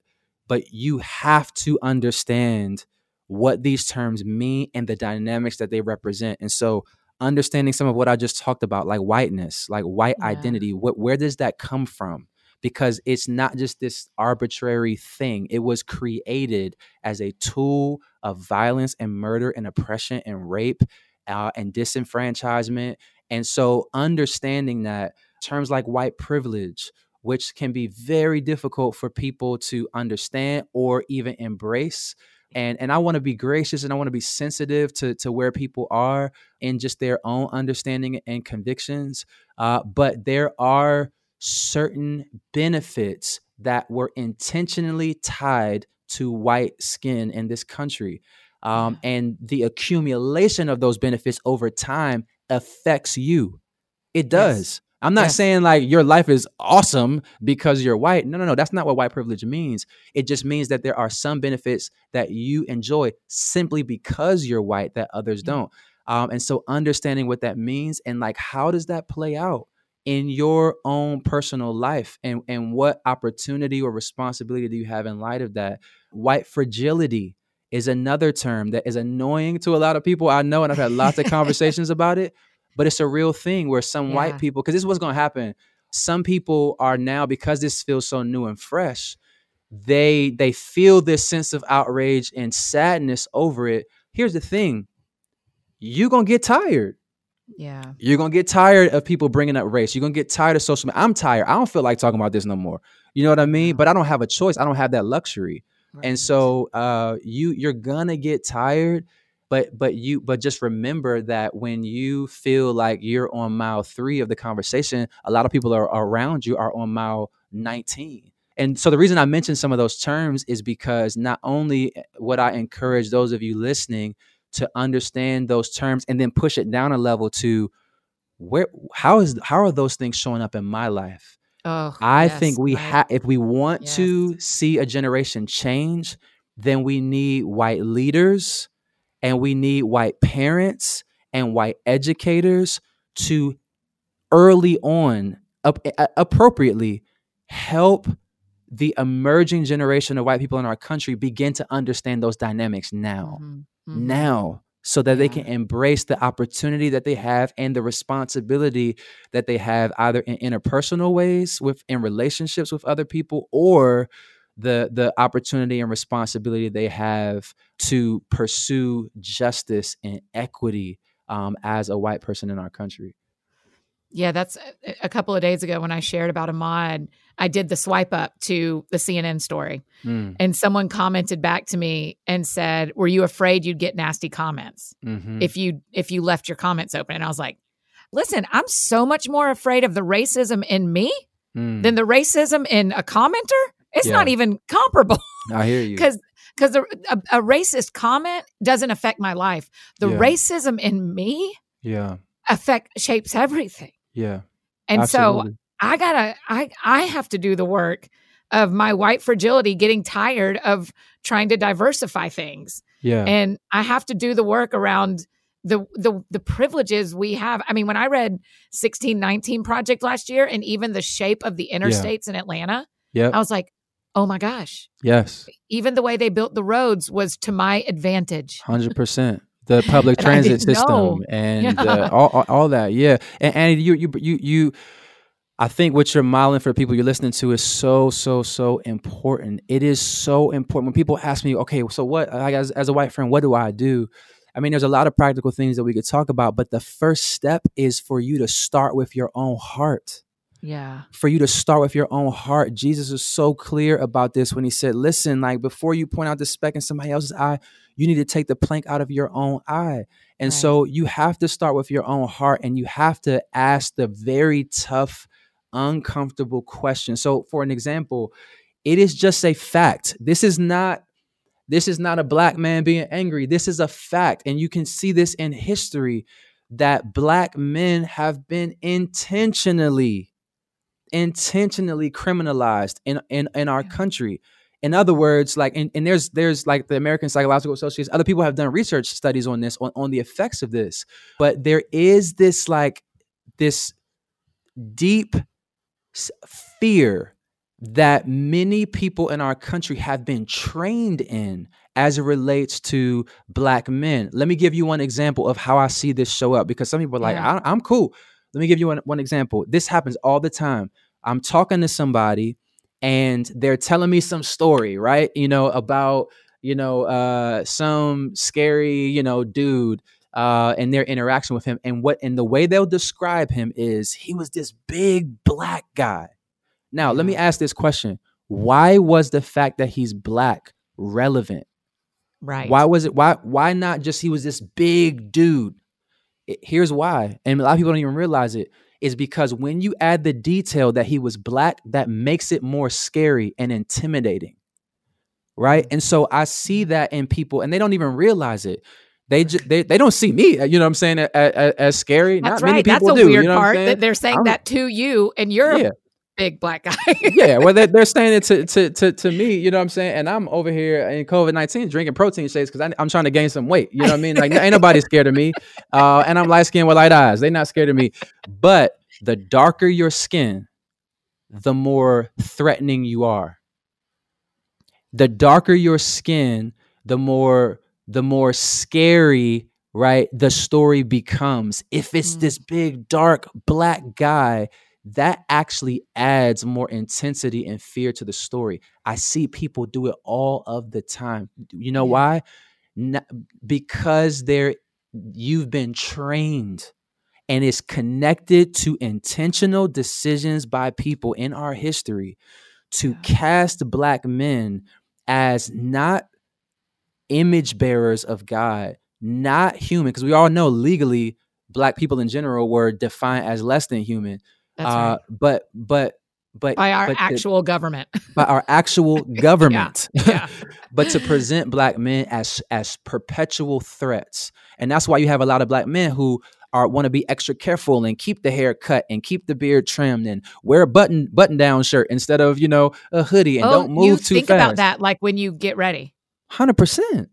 but you have to understand what these terms mean and the dynamics that they represent. And so understanding some of what I just talked about, like whiteness, like white yeah. identity, what where does that come from? Because it's not just this arbitrary thing. It was created as a tool of violence and murder and oppression and rape uh, and disenfranchisement. And so understanding that terms like white privilege, which can be very difficult for people to understand or even embrace. And, and I want to be gracious and I want to be sensitive to, to where people are in just their own understanding and convictions. Uh, but there are certain benefits that were intentionally tied to white skin in this country. Um, and the accumulation of those benefits over time affects you. It does. Yes. I'm not yes. saying like your life is awesome because you're white. No, no, no. That's not what white privilege means. It just means that there are some benefits that you enjoy simply because you're white that others mm-hmm. don't. Um, and so understanding what that means and like how does that play out in your own personal life and, and what opportunity or responsibility do you have in light of that? White fragility is another term that is annoying to a lot of people. I know, and I've had lots of conversations about it but it's a real thing where some yeah. white people because this is what's going to happen. Some people are now because this feels so new and fresh they they feel this sense of outrage and sadness over it. Here's the thing. You're going to get tired. Yeah. You're going to get tired of people bringing up race. You're going to get tired of social media i'm tired. I don't feel like talking about this no more. You know what i mean? But i don't have a choice. I don't have that luxury. Right. and so uh you you're gonna get tired but but you but just remember that when you feel like you're on mile three of the conversation a lot of people are around you are on mile 19 and so the reason i mentioned some of those terms is because not only eh, would i encourage those of you listening to understand those terms and then push it down a level to where how is how are those things showing up in my life? Oh i yes, think we have if we want yes. to see a generation change then we need white leaders and we need white parents and white educators to early on, appropriately, help the emerging generation of white people in our country begin to understand those dynamics now. Mm-hmm. Mm-hmm. Now, so that yeah. they can embrace the opportunity that they have and the responsibility that they have either in interpersonal ways with in relationships with other people or the the opportunity and responsibility they have to pursue justice and equity um, as a white person in our country. Yeah, that's a couple of days ago when I shared about Ahmaud. I did the swipe up to the CNN story, mm. and someone commented back to me and said, "Were you afraid you'd get nasty comments mm-hmm. if you if you left your comments open?" And I was like, "Listen, I'm so much more afraid of the racism in me mm. than the racism in a commenter. It's yeah. not even comparable." I hear you because because a, a, racist comment doesn't affect my life. The yeah. racism in me, yeah, affect shapes everything. Yeah. And Absolutely. so I gotta I I have to do the work of my white fragility getting tired of trying to diversify things. Yeah. And I have to do the work around the the the privileges we have. I mean, when I read 1619 Project last year and even the shape of the interstates yeah. in Atlanta, yeah. I was like, oh my gosh. Yes. Even the way they built the roads was to my advantage. 100% the public transit system know. and yeah. uh, all, all, all, that. Yeah, and, and you you you you. I think what you're modeling for the people you're listening to is so so so important. It is so important when people ask me, okay, so what? Like as as a white friend, what do I do? I mean, there's a lot of practical things that we could talk about, but the first step is for you to start with your own heart. Yeah. For you to start with your own heart. Jesus is so clear about this when he said, listen, like before you point out the speck in somebody else's eye, you need to take the plank out of your own eye. And right. so you have to start with your own heart and you have to ask the very tough, uncomfortable question. So, for an example, it is just a fact. This is not this is not a black man being angry. This is a fact and you can see this in history that black men have been intentionally intentionally criminalized in in, in our country in other words like and, and there's there's like the american psychological association other people have done research studies on this on, on the effects of this but there is this like this deep fear that many people in our country have been trained in as it relates to black men. Let me give you one example of how I see this show up because some people are like, yeah. I'm cool. Let me give you one, one example. This happens all the time. I'm talking to somebody and they're telling me some story, right? You know, about, you know, uh, some scary, you know, dude uh, and their interaction with him. And what and the way they'll describe him is he was this big black guy. Now, let me ask this question. Why was the fact that he's black relevant? Right. Why was it why why not just he was this big dude? It, here's why. And a lot of people don't even realize it is because when you add the detail that he was black, that makes it more scary and intimidating. Right. And so I see that in people and they don't even realize it. They, just, they they don't see me, you know what I'm saying, as, as, as scary. That's Not right. That's a do, weird you know part that they're saying that to you and you're yeah big black guy. yeah, well, they're, they're saying it to, to, to, to me, you know what I'm saying? And I'm over here in COVID 19 drinking protein shakes because I'm trying to gain some weight. You know what I mean? Like, ain't nobody scared of me. Uh, and I'm light skinned with light eyes. They're not scared of me. But the darker your skin, the more threatening you are. The darker your skin, the more the more scary right the story becomes if it's mm. this big dark black guy that actually adds more intensity and fear to the story. I see people do it all of the time. You know yeah. why? Not, because they're you've been trained and it's connected to intentional decisions by people in our history to yeah. cast black men as not image bearers of God, not human because we all know legally black people in general were defined as less than human that's uh, right. But but but by our but actual the, government. by our actual government. yeah. yeah. but to present black men as as perpetual threats, and that's why you have a lot of black men who are want to be extra careful and keep the hair cut and keep the beard trimmed and wear a button button down shirt instead of you know a hoodie and oh, don't move you too think fast. about that like when you get ready. Hundred percent.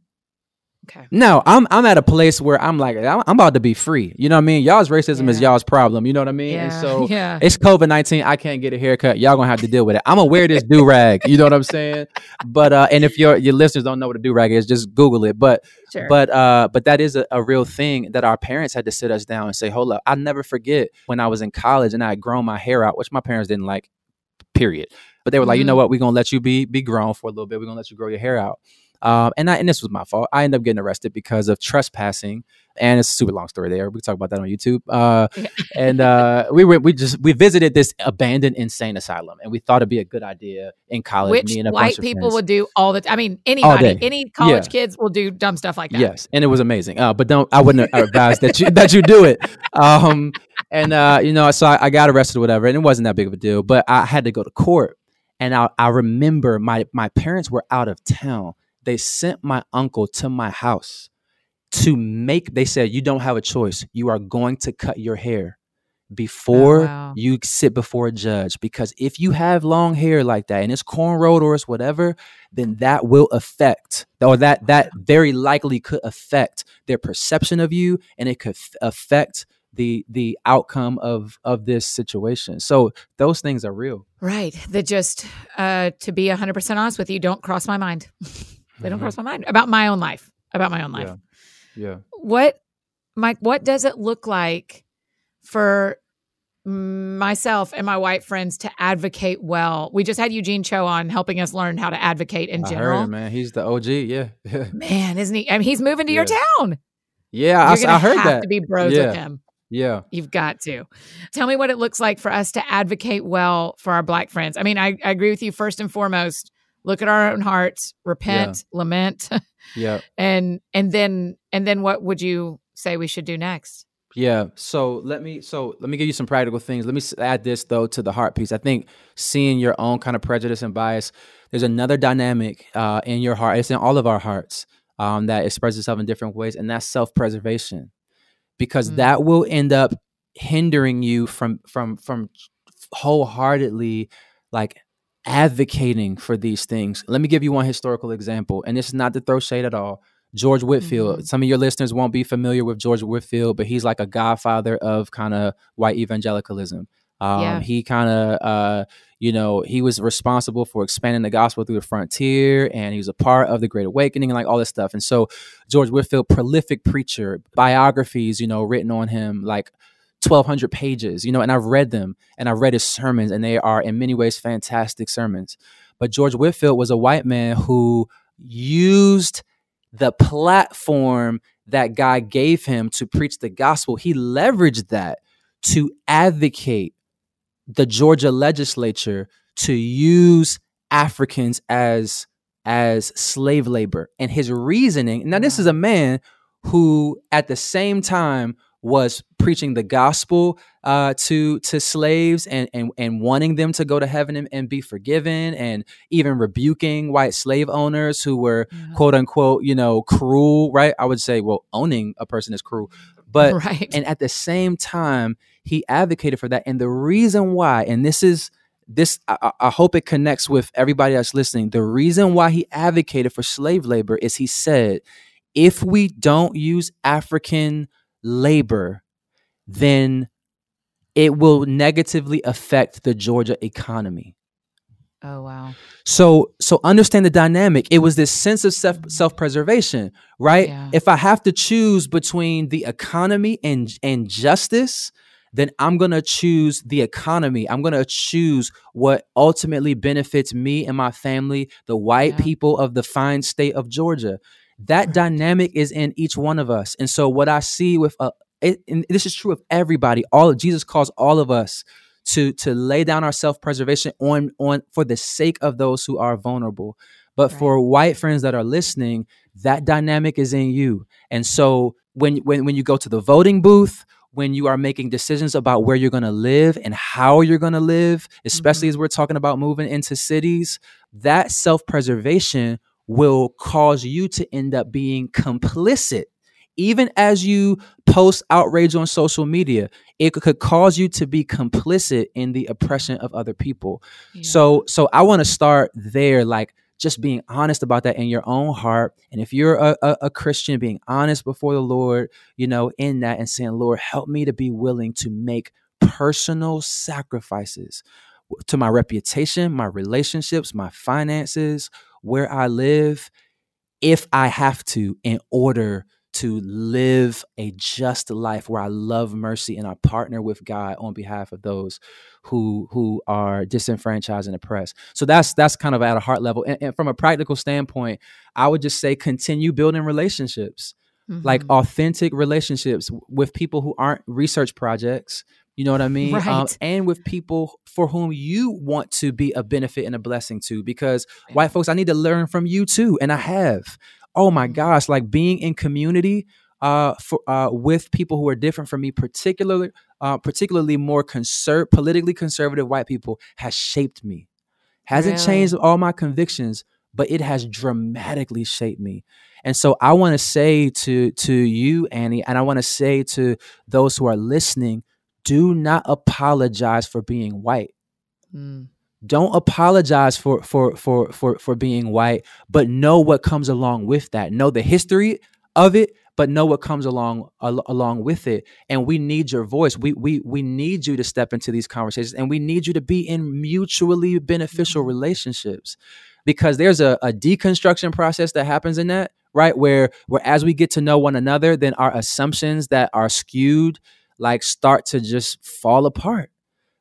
Okay. No, I'm I'm at a place where I'm like I'm, I'm about to be free. You know what I mean? Y'all's racism yeah. is y'all's problem. You know what I mean? Yeah. And so yeah. it's COVID nineteen. I can't get a haircut. Y'all gonna have to deal with it. I'm gonna wear this do rag. You know what I'm saying? But uh, and if your your listeners don't know what a do rag is, just Google it. But sure. but uh, but that is a, a real thing that our parents had to sit us down and say, hold up. I never forget when I was in college and I had grown my hair out, which my parents didn't like. Period. But they were like, mm-hmm. you know mm-hmm. what? We're gonna let you be be grown for a little bit. We're gonna let you grow your hair out. Um, and I, and this was my fault. I ended up getting arrested because of trespassing, and it's a super long story there. We can talk about that on YouTube. Uh, and uh, we were we just we visited this abandoned insane asylum, and we thought it'd be a good idea in college. Which white people would do all the. I mean, anybody, any college yeah. kids will do dumb stuff like that. Yes, and it was amazing. Uh, but don't I wouldn't advise that you that you do it. Um, and uh, you know, so I, I got arrested or whatever, and it wasn't that big of a deal. But I had to go to court, and I, I remember my my parents were out of town they sent my uncle to my house to make they said you don't have a choice. You are going to cut your hair before oh, wow. you sit before a judge because if you have long hair like that and it's cornrowed or it's whatever then that will affect or that that very likely could affect their perception of you and it could f- affect the the outcome of of this situation. So those things are real. Right. That just uh to be 100% honest with you don't cross my mind They don't mm-hmm. cross my mind about my own life. About my own life. Yeah. yeah. What, Mike? What does it look like for myself and my white friends to advocate well. We just had Eugene Cho on helping us learn how to advocate in general. Heard, man, he's the OG. Yeah, man, isn't he? I mean, he's moving to yeah. your town. Yeah, I, I, heard have that. To be bros yeah. with him. Yeah, you've got to tell me what it looks like for us to advocate well for our black friends. I mean, I, I agree with you. First and foremost, look at our own hearts, repent, yeah. lament. yeah. And and then and then what would you say we should do next? Yeah. So let me so let me give you some practical things. Let me add this though to the heart piece. I think seeing your own kind of prejudice and bias. There's another dynamic uh, in your heart. It's in all of our hearts um, that expresses itself in different ways, and that's self-preservation, because mm. that will end up hindering you from from from wholeheartedly like advocating for these things. Let me give you one historical example, and this is not to throw shade at all. George Whitefield. Mm-hmm. Some of your listeners won't be familiar with George Whitefield, but he's like a godfather of kind of white evangelicalism. Um, yeah. He kind of, uh, you know, he was responsible for expanding the gospel through the frontier, and he was a part of the Great Awakening and like all this stuff. And so, George Whitefield, prolific preacher, biographies, you know, written on him, like 1200 pages, you know, and I've read them and I've read his sermons and they are in many ways fantastic sermons. But George Whitefield was a white man who used the platform that God gave him to preach the gospel. He leveraged that to advocate the Georgia legislature to use Africans as as slave labor. And his reasoning, now this is a man who at the same time was preaching the gospel uh, to to slaves and, and and wanting them to go to heaven and, and be forgiven, and even rebuking white slave owners who were yeah. quote unquote you know cruel. Right? I would say, well, owning a person is cruel, but right. and at the same time, he advocated for that. And the reason why, and this is this I, I, hope it connects with everybody that's listening the reason why he advocated for slave labor is he said if we don't use african labor, then it will negatively affect the Georgia economy. Oh wow. So so understand the dynamic. It was this sense of self self-preservation, right? Yeah. If I have to choose between the economy and and justice, then I'm going to choose the economy. I'm going to choose what ultimately benefits me and my family, the white yeah. people of the fine state of Georgia. That dynamic is in each one of us. And so what I see with uh, it, and this is true of everybody. All of Jesus calls all of us to to lay down our self-preservation on on for the sake of those who are vulnerable. But right. for white friends that are listening, that dynamic is in you. And so when when when you go to the voting booth, when you are making decisions about where you're going to live and how you're going to live, especially mm-hmm. as we're talking about moving into cities, that self-preservation will cause you to end up being complicit. Even as you post outrage on social media, it could cause you to be complicit in the oppression of other people. Yeah. So, so I want to start there, like just being honest about that in your own heart. And if you're a, a, a, Christian, being honest before the Lord, you know, in that and saying, Lord, help me to be willing to make personal sacrifices to my reputation, my relationships, my finances, where I live if I have to in order to live a just life where I love mercy and I partner with God on behalf of those who who are disenfranchised and oppressed. So that's that's kind of at a heart level. And, and from a practical standpoint, I would just say continue building relationships. Mm-hmm. Like authentic relationships with people who aren't research projects, you know what I mean? Um, right. Um, and with people for whom you want to be a benefit and a blessing to. Because white folks, I need to learn from you too. And I have. Oh my gosh, like being in community uh, for uh, with people who are different from me, particularly uh, particularly more conser- politically conservative white people, has shaped me. Hasn't really? changed all my convictions, but it has dramatically shaped me. And so I want to say to to you, Annie, and I want to say to those who are listening, do not apologize for being white. Mm. Don't apologize for for for for for being white, but know what comes along with that. Know the history of it, but know what comes along al- along with it. And we need your voice. We we we need you to step into these conversations, and we need you to be in mutually beneficial mm-hmm. relationships, because there's a, a deconstruction process that happens in that right where where as we get to know one another, then our assumptions that are skewed like start to just fall apart.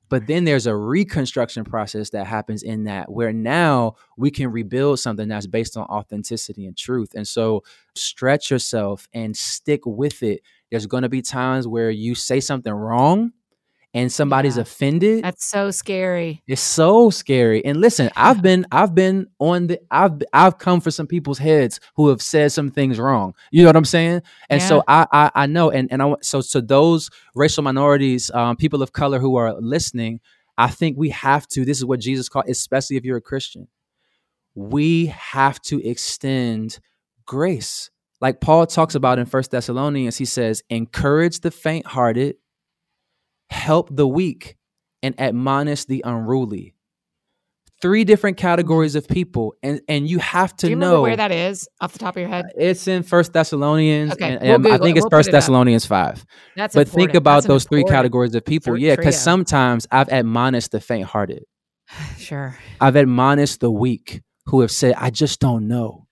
But then there's a reconstruction process that happens in that where now we can rebuild something that's based on authenticity and truth. And so stretch yourself and stick with it. There's going to be times where you say something wrong and somebody's yeah. offended that's so scary it's so scary and listen i've been i've been on the i've i've come for some people's heads who have said some things wrong you know what i'm saying and yeah. so I, I i know and and i so so those racial minorities um, people of color who are listening i think we have to this is what jesus called especially if you're a christian we have to extend grace like paul talks about in first thessalonians he says encourage the faint hearted help the weak, and admonish the unruly. Three different categories of people, and and you have to you know where that is off the top of your head. It's in First Thessalonians, okay, and, and we'll I think it's First Thessalonians five. That's but important. think about That's those three categories of people, yeah, because sometimes I've admonished the faint-hearted. sure, I've admonished the weak who have said, "I just don't know."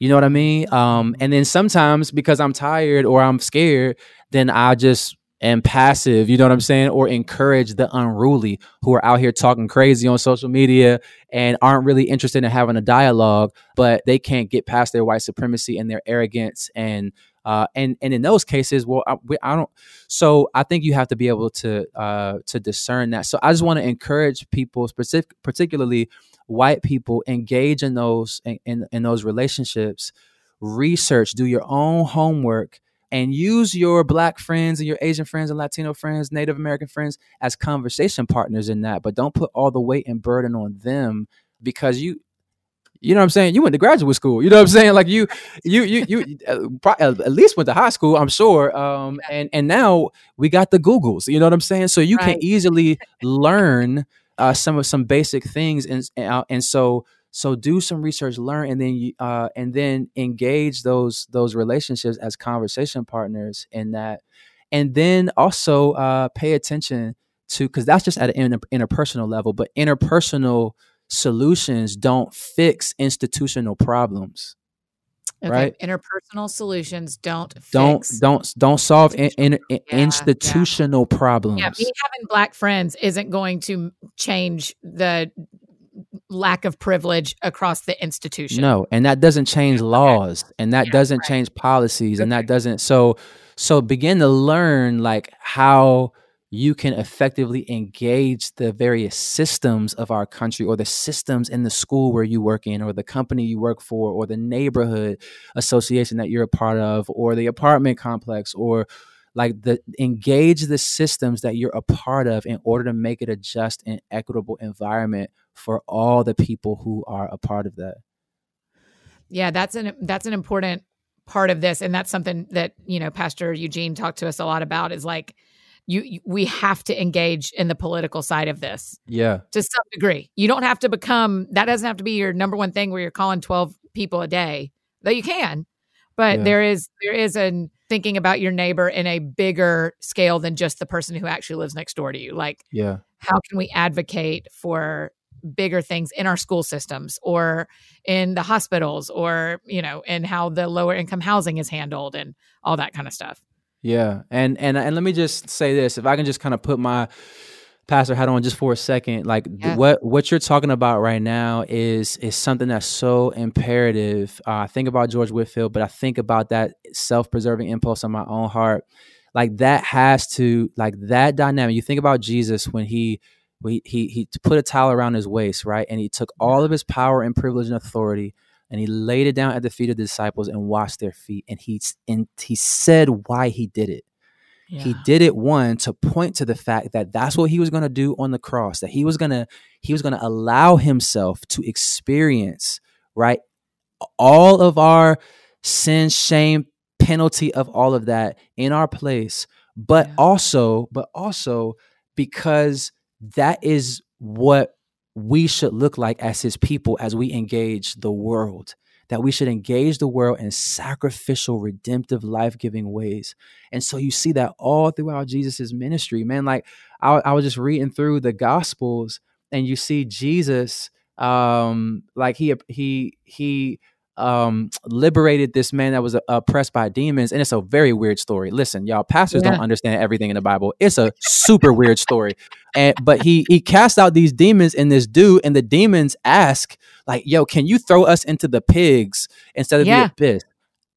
You know what I mean? Um, and then sometimes because I'm tired or I'm scared, then I just and passive, you know what I'm saying? Or encourage the unruly who are out here talking crazy on social media and aren't really interested in having a dialogue, but they can't get past their white supremacy and their arrogance and uh, and and in those cases, well, I, I, don't. So I think you have to be able to uh, to discern that. So I just want to encourage people, specific, particularly white people, engage in those in, in, in those relationships. Research, do your own homework, and use your black friends and your Asian friends and Latino friends, Native American friends as conversation partners in that. But don't put all the weight and burden on them because you you know what I'm saying? You went to graduate school. You know what I'm saying? Like you, you, you, you, uh, at least went to high school, I'm sure. Um, and and now we got the Googles. You know what I'm saying? So you right. can easily learn uh, some of some basic things, and and, and so so do some research, learn, and then uh, and then engage those those relationships as conversation partners in that, and then also uh, pay attention to because that's just at an inter- interpersonal level, but interpersonal solutions don't fix institutional problems. Okay. Right, interpersonal solutions don't don't don't don't solve in, in, in yeah, institutional yeah. problems. Yeah, me having black friends isn't going to change the lack of privilege across the institution. No, and that doesn't change laws and that yeah, doesn't right. change policies and that doesn't so so begin to learn like how you can effectively engage the various systems of our country or the systems in the school where you work in or the company you work for or the neighborhood association that you're a part of or the apartment complex or like the engage the systems that you're a part of in order to make it a just and equitable environment for all the people who are a part of that. Yeah, that's an that's an important part of this and that's something that, you know, Pastor Eugene talked to us a lot about is like you, you, we have to engage in the political side of this. Yeah. To some degree. You don't have to become that doesn't have to be your number one thing where you're calling 12 people a day. Though you can. But yeah. there is there is an thinking about your neighbor in a bigger scale than just the person who actually lives next door to you. Like Yeah. How can we advocate for bigger things in our school systems or in the hospitals or you know in how the lower income housing is handled and all that kind of stuff. Yeah and and and let me just say this if i can just kind of put my pastor hat on just for a second like yeah. what what you're talking about right now is is something that's so imperative. Uh, i think about george whitefield but i think about that self-preserving impulse on my own heart. Like that has to like that dynamic you think about jesus when he he he, he put a towel around his waist right and he took all of his power and privilege and authority and he laid it down at the feet of the disciples and washed their feet and he and he said why he did it yeah. He did it one to point to the fact that that's what he was going to do on the cross that he was going to he was going to allow himself to experience right all of our sin shame penalty of all of that in our place but yeah. also but also because that is what we should look like as his people as we engage the world that we should engage the world in sacrificial, redemptive, life giving ways. And so you see that all throughout Jesus's ministry, man. Like I, I was just reading through the Gospels, and you see Jesus, um, like he he he um liberated this man that was uh, oppressed by demons and it's a very weird story. Listen y'all pastors yeah. don't understand everything in the bible. It's a super weird story. And but he he cast out these demons in this dude and the demons ask like yo can you throw us into the pigs instead of yeah. the abyss?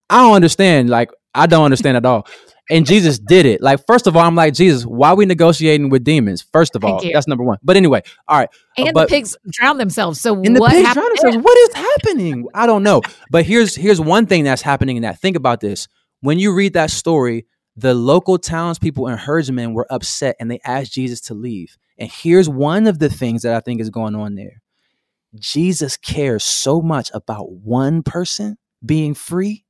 I don't understand like i don't understand at all and Jesus did it. Like, first of all, I'm like, Jesus, why are we negotiating with demons? First of all, that's number one. But anyway, all right. And but, the pigs drown themselves. So and what the pigs drown themselves. What is happening? I don't know. But here's here's one thing that's happening in that. Think about this. When you read that story, the local townspeople and herdsmen were upset and they asked Jesus to leave. And here's one of the things that I think is going on there. Jesus cares so much about one person being free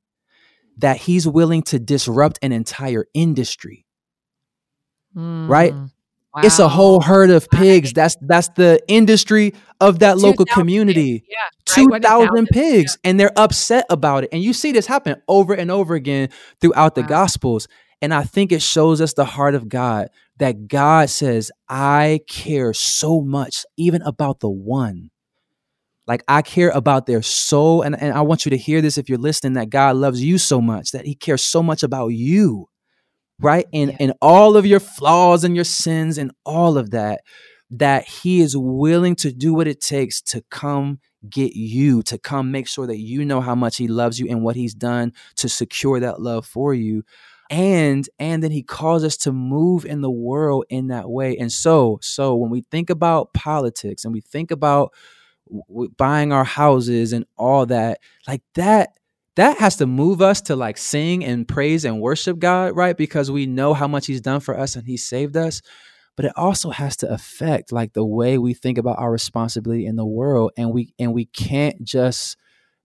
that he's willing to disrupt an entire industry. Mm, right? Wow. It's a whole herd of pigs. That's that's the industry of that local community. Yeah, Two thousand pigs, yeah. and they're upset about it. And you see this happen over and over again throughout wow. the Gospels. And I think it shows us the heart of God that God says, "I care so much, even about the one." Like I care about their soul. And, and I want you to hear this if you're listening, that God loves you so much, that He cares so much about you, right? And yeah. and all of your flaws and your sins and all of that, that He is willing to do what it takes to come get you, to come make sure that you know how much He loves you and what He's done to secure that love for you and and then he calls us to move in the world in that way and so so when we think about politics and we think about w- buying our houses and all that like that that has to move us to like sing and praise and worship God, right? Because we know how much He's done for us and He saved us. But it also has to affect like the way we think about our responsibility in the world. And we and we can't just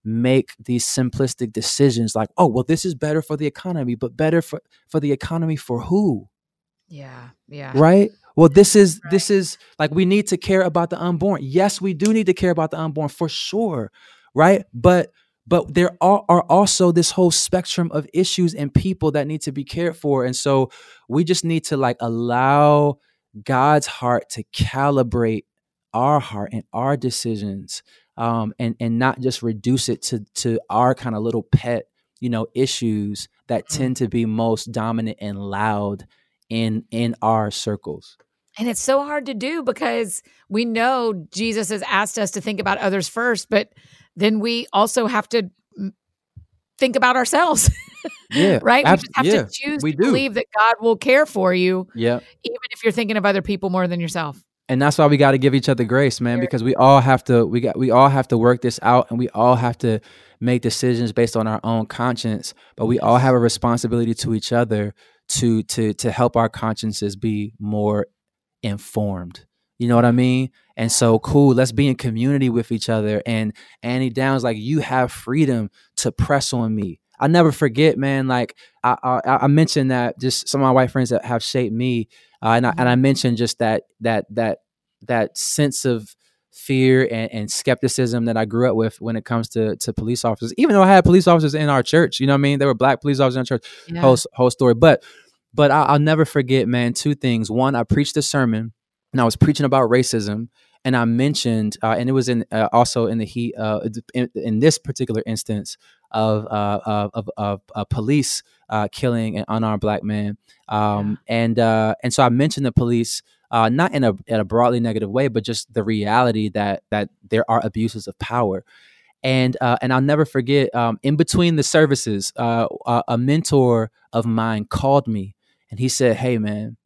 make these simplistic decisions like, oh, well, this is better for the economy, but better for, for the economy for who? Yeah. Yeah. Right? Well this is right. this is like we need to care about the unborn yes we do need to care about the unborn for sure right but but there are, are also this whole spectrum of issues and people that need to be cared for and so we just need to like allow god's heart to calibrate our heart and our decisions um, and and not just reduce it to to our kind of little pet you know issues that mm-hmm. tend to be most dominant and loud in in our circles. And it's so hard to do because we know Jesus has asked us to think about others first, but then we also have to think about ourselves. Yeah. right? Ab- we just have yeah, to choose we to do. believe that God will care for you. Yeah. Even if you're thinking of other people more than yourself. And that's why we got to give each other grace, man, because we all have to we got we all have to work this out and we all have to make decisions based on our own conscience, but we all have a responsibility to each other to to to help our consciences be more informed. You know what I mean? And so cool, let's be in community with each other. And Annie Downs, like you have freedom to press on me. I never forget, man. Like I, I, I mentioned that just some of my white friends that have shaped me, uh, and I and I mentioned just that that that that sense of fear and, and, skepticism that I grew up with when it comes to to police officers. Even though I had police officers in our church, you know what I mean? There were black police officers in our church. Yeah. Whole whole story, but but I, will never forget, man. Two things. One, I preached a sermon and I was preaching about racism, and I mentioned, uh, and it was in uh, also in the heat uh, in, in, this particular instance of uh, of, of, of police uh, killing an unarmed black man, um, yeah. and uh, and so I mentioned the police. not in a in a broadly negative way, but just the reality that that there are abuses of power, and and I'll never forget. Um, in between the services, a mentor of mine called me, and he said, "Hey, man,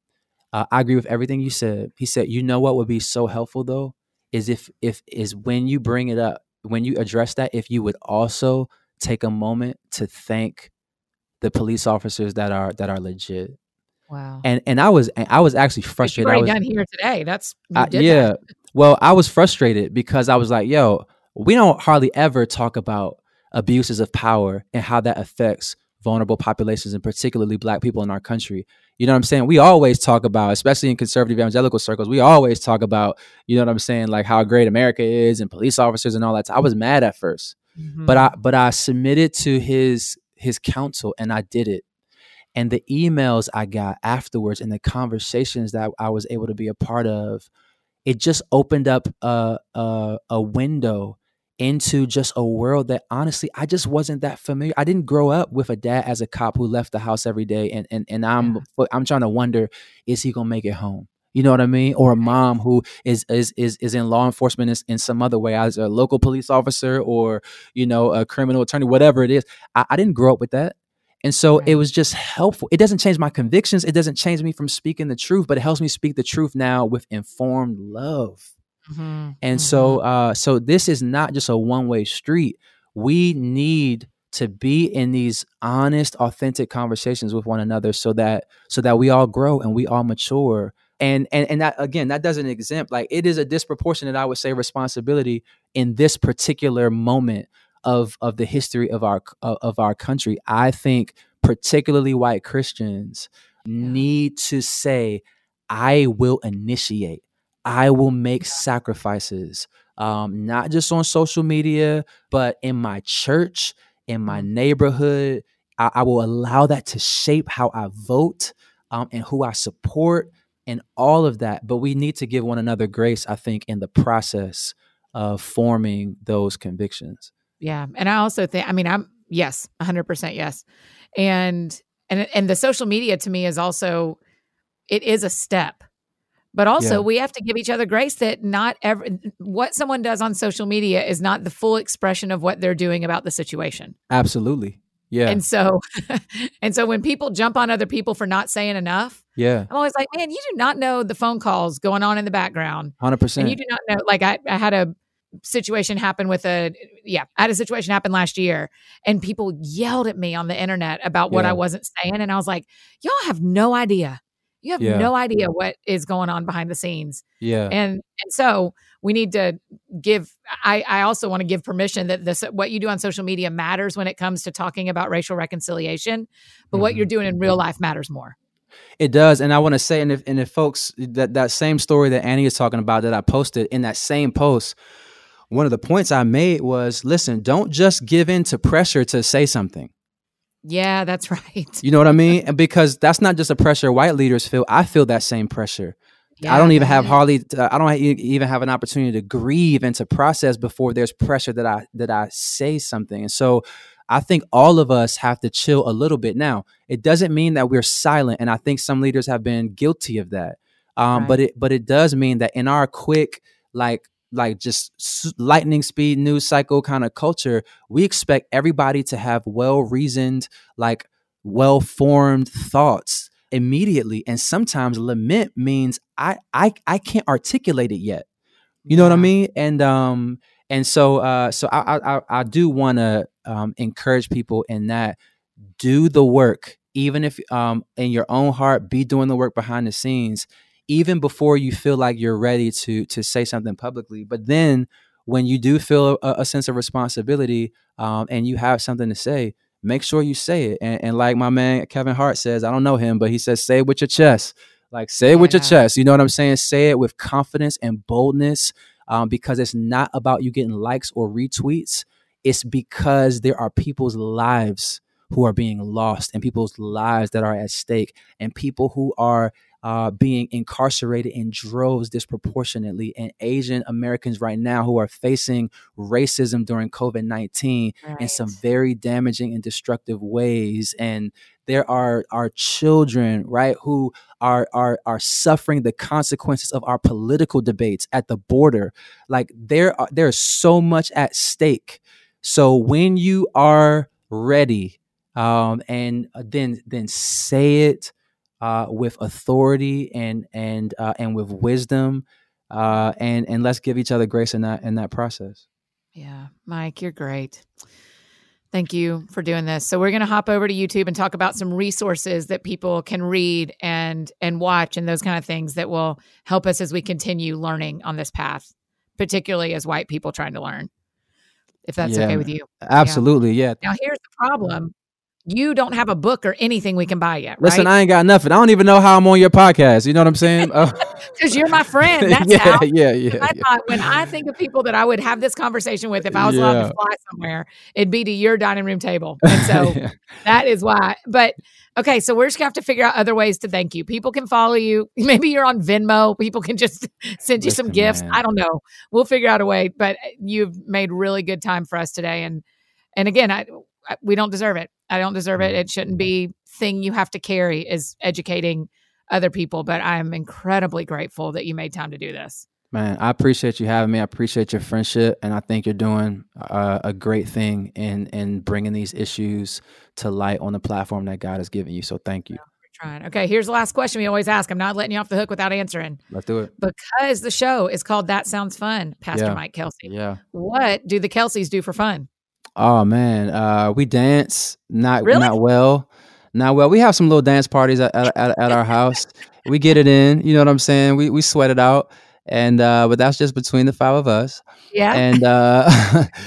uh, I agree with everything you said. He said, "You know what would be so helpful though is if if is when you bring it up, when you address that, if you would also take a moment to thank the police officers that are that are legit." Wow. And and I was I was actually frustrated. I was done here today. That's I, yeah. That. Well, I was frustrated because I was like, "Yo, we don't hardly ever talk about abuses of power and how that affects vulnerable populations and particularly black people in our country. You know what I'm saying? We always talk about, especially in conservative evangelical circles, we always talk about, you know what I'm saying, like how great America is and police officers and all that. I was mad at 1st mm-hmm. but I but I submitted to his his counsel and I did it. And the emails I got afterwards and the conversations that I was able to be a part of, it just opened up a a, a window into just a world that honestly I just wasn't that familiar. I didn't grow up with a dad as a cop who left the house every day and and, and I'm yeah. I'm trying to wonder is he going to make it home? You know what I mean? Or a mom who is is is, is in law enforcement in, in some other way, as a local police officer or you know a criminal attorney, whatever it is. I, I didn't grow up with that, and so right. it was just helpful. It doesn't change my convictions. It doesn't change me from speaking the truth, but it helps me speak the truth now with informed love. Mm-hmm. And mm-hmm. so uh so this is not just a one-way street. We need to be in these honest, authentic conversations with one another so that so that we all grow and we all mature. And and and that again, that doesn't exempt like it is a disproportionate, I would say, responsibility in this particular moment of of the history of our of our country. I think particularly white Christians need to say, I will initiate. I will make sacrifices, um, not just on social media, but in my church, in my mm. neighborhood. I, I will allow that to shape how I vote um, and who I support and all of that. But we need to give one another grace, I think, in the process of forming those convictions. Yeah. And I also think, I mean, I'm, yes, 100% yes. And, and, and the social media to me is also, it is a step but also, yeah. we have to give each other grace that not every what someone does on social media is not the full expression of what they're doing about the situation. Absolutely. Yeah. And so, and so when people jump on other people for not saying enough, yeah, I'm always like, man, you do not know the phone calls going on in the background. Hundred percent. And you do not know. Like I, I had a situation happen with a yeah i had a situation happen last year and people yelled at me on the internet about what yeah. i wasn't saying and i was like y'all have no idea you have yeah. no idea what is going on behind the scenes. Yeah. And and so we need to give I I also want to give permission that this what you do on social media matters when it comes to talking about racial reconciliation, but mm-hmm. what you're mm-hmm. doing in real life matters more. It does, and I want to say, and if and if folks that that same story that Annie is talking about that I posted in that same post, one of the points I made was, listen, don't just give in to pressure to say something. Yeah, that's right. You know what I mean? And because that's not just a pressure white leaders feel. I feel that same pressure. Yeah, I don't even have hardly. Uh, I don't even have an opportunity to grieve and to process before there's pressure that I that I say something. And so, I think all of us have to chill a little bit. Now, it doesn't mean that we're silent, and I think some leaders have been guilty of that. Um, right. But it but it does mean that in our quick like like just lightning speed news cycle kind of culture, we expect everybody to have well reasoned, like well formed thoughts immediately. And sometimes lament means I I I can't articulate it yet. You know what I mean? And um and so uh so I I I do want to um encourage people in that do the work even if um in your own heart be doing the work behind the scenes even before you feel like you're ready to to say something publicly. But then when you do feel a, a sense of responsibility um, and you have something to say, make sure you say it. And, and, like my man Kevin Hart says, I don't know him, but he says, say it with your chest. Like say it yeah. with your chest. You know what I'm saying? Say it with confidence and boldness um, because it's not about you getting likes or retweets. It's because there are people's lives who are being lost and people's lives that are at stake and people who are uh, being incarcerated in droves disproportionately, and Asian Americans right now who are facing racism during COVID 19 right. in some very damaging and destructive ways. And there are our children, right, who are are are suffering the consequences of our political debates at the border. Like there are there's so much at stake. So when you are ready, um, and then then say it uh, with authority and and uh, and with wisdom, uh, and and let's give each other grace in that in that process. Yeah, Mike, you're great. Thank you for doing this. So we're going to hop over to YouTube and talk about some resources that people can read and and watch and those kind of things that will help us as we continue learning on this path, particularly as white people trying to learn. If that's yeah, okay with you. Absolutely, yeah. yeah. Now here's the problem you don't have a book or anything we can buy yet. Listen, right? I ain't got nothing. I don't even know how I'm on your podcast. You know what I'm saying? Because uh, you're my friend. That's yeah, how. Yeah, yeah, I yeah. thought when I think of people that I would have this conversation with if I was yeah. allowed to fly somewhere, it'd be to your dining room table. And so yeah. that is why. But okay, so we're just gonna have to figure out other ways to thank you. People can follow you. Maybe you're on Venmo. People can just send you Listen, some gifts. Man. I don't know. We'll figure out a way. But you've made really good time for us today. And and again, I we don't deserve it. I don't deserve it. Mm-hmm. It shouldn't be thing you have to carry is educating other people. But I'm incredibly grateful that you made time to do this. Man, I appreciate you having me. I appreciate your friendship, and I think you're doing uh, a great thing in in bringing these issues to light on the platform that God has given you. So thank you. Trying. Okay, here's the last question we always ask. I'm not letting you off the hook without answering. Let's do it. Because the show is called That Sounds Fun, Pastor yeah. Mike Kelsey. Yeah. What do the Kelseys do for fun? Oh man, uh, we dance not really? not well, not well. We have some little dance parties at at, at our house. we get it in, you know what I'm saying. We we sweat it out, and uh, but that's just between the five of us. Yeah. And uh,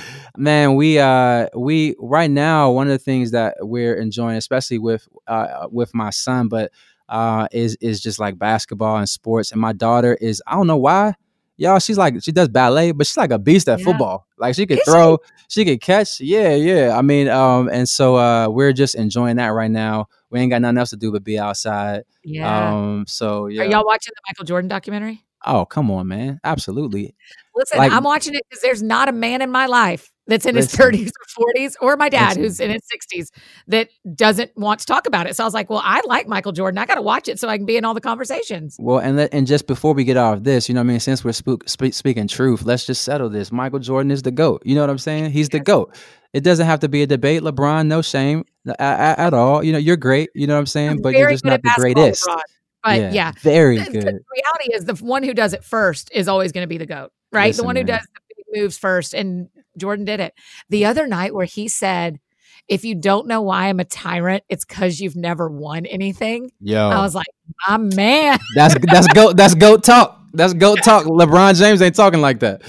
man, we uh we right now one of the things that we're enjoying, especially with uh with my son, but uh is is just like basketball and sports. And my daughter is I don't know why y'all, she's like she does ballet, but she's like a beast at yeah. football. Like she could throw, she? she could catch. Yeah, yeah. I mean, um, and so uh, we're just enjoying that right now. We ain't got nothing else to do but be outside. Yeah. Um. So yeah. Are y'all watching the Michael Jordan documentary? Oh, come on, man. Absolutely. Listen, like, I'm watching it because there's not a man in my life that's in listen, his 30s or 40s, or my dad listen. who's in his 60s that doesn't want to talk about it. So I was like, well, I like Michael Jordan. I got to watch it so I can be in all the conversations. Well, and let, and just before we get off this, you know what I mean? Since we're spook, speak, speaking truth, let's just settle this. Michael Jordan is the GOAT. You know what I'm saying? He's the GOAT. It doesn't have to be a debate. LeBron, no shame at, at all. You know, you're great. You know what I'm saying? I'm but you're just not the greatest. LeBron. But yeah, yeah. very the, good. The reality is the one who does it first is always going to be the GOAT, right? Listen, the one who man. does the moves first. And Jordan did it. The other night where he said, if you don't know why I'm a tyrant, it's because you've never won anything. Yeah, I was like, my man. That's that's goat that's goat talk. That's goat talk. LeBron James ain't talking like that.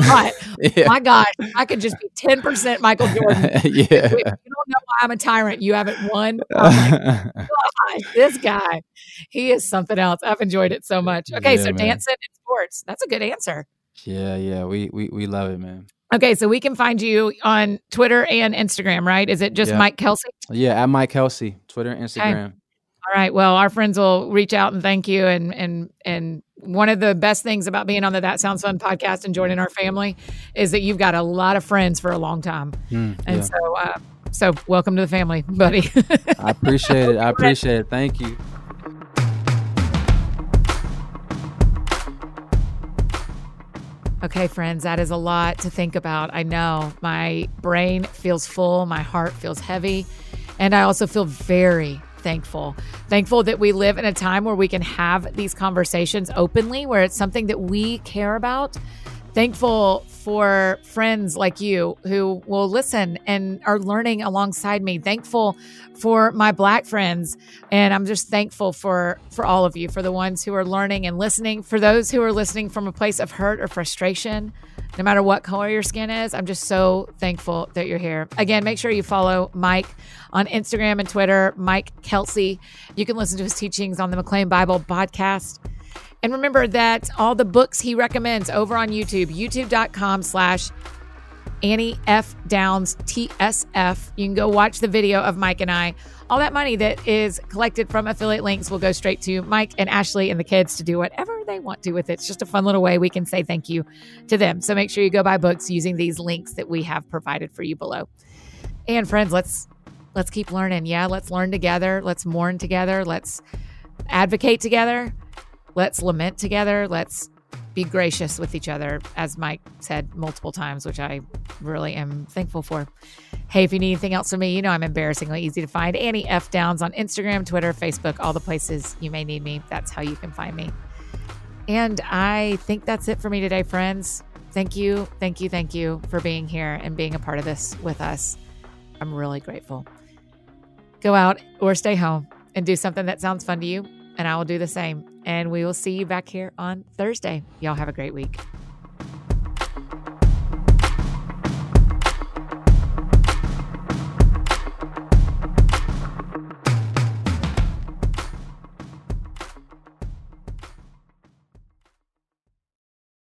I thought, yeah. my gosh, I could just be 10% Michael Jordan. yeah. If you don't know why I'm a tyrant, you haven't won. Like, this guy, he is something else. I've enjoyed it so much. Okay, yeah, so man. dancing and sports. That's a good answer. Yeah, yeah. We we we love it, man. Okay, so we can find you on Twitter and Instagram, right? Is it just yeah. Mike Kelsey? Yeah, at Mike Kelsey, Twitter and Instagram. Okay. All right. Well, our friends will reach out and thank you. And and and one of the best things about being on the That Sounds Fun podcast and joining our family is that you've got a lot of friends for a long time. Mm, and yeah. so, uh, so welcome to the family, buddy. I appreciate it. I appreciate it. Thank you. Okay, friends, that is a lot to think about. I know my brain feels full, my heart feels heavy, and I also feel very thankful. Thankful that we live in a time where we can have these conversations openly, where it's something that we care about. Thankful for friends like you who will listen and are learning alongside me. Thankful for my black friends and I'm just thankful for for all of you for the ones who are learning and listening for those who are listening from a place of hurt or frustration no matter what color your skin is. I'm just so thankful that you're here. Again, make sure you follow Mike on Instagram and Twitter, Mike Kelsey. You can listen to his teachings on the McLean Bible podcast. And remember that all the books he recommends over on YouTube, youtube.com slash Annie F. Downs TSF. You can go watch the video of Mike and I. All that money that is collected from affiliate links will go straight to Mike and Ashley and the kids to do whatever they want to with it. It's just a fun little way we can say thank you to them. So make sure you go buy books using these links that we have provided for you below. And friends, let's let's keep learning. Yeah, let's learn together. Let's mourn together. Let's advocate together. Let's lament together. Let's be gracious with each other, as Mike said multiple times, which I really am thankful for. Hey, if you need anything else from me, you know I'm embarrassingly easy to find. Annie F. Downs on Instagram, Twitter, Facebook, all the places you may need me. That's how you can find me. And I think that's it for me today, friends. Thank you, thank you, thank you for being here and being a part of this with us. I'm really grateful. Go out or stay home and do something that sounds fun to you, and I will do the same. And we will see you back here on Thursday. Y'all have a great week.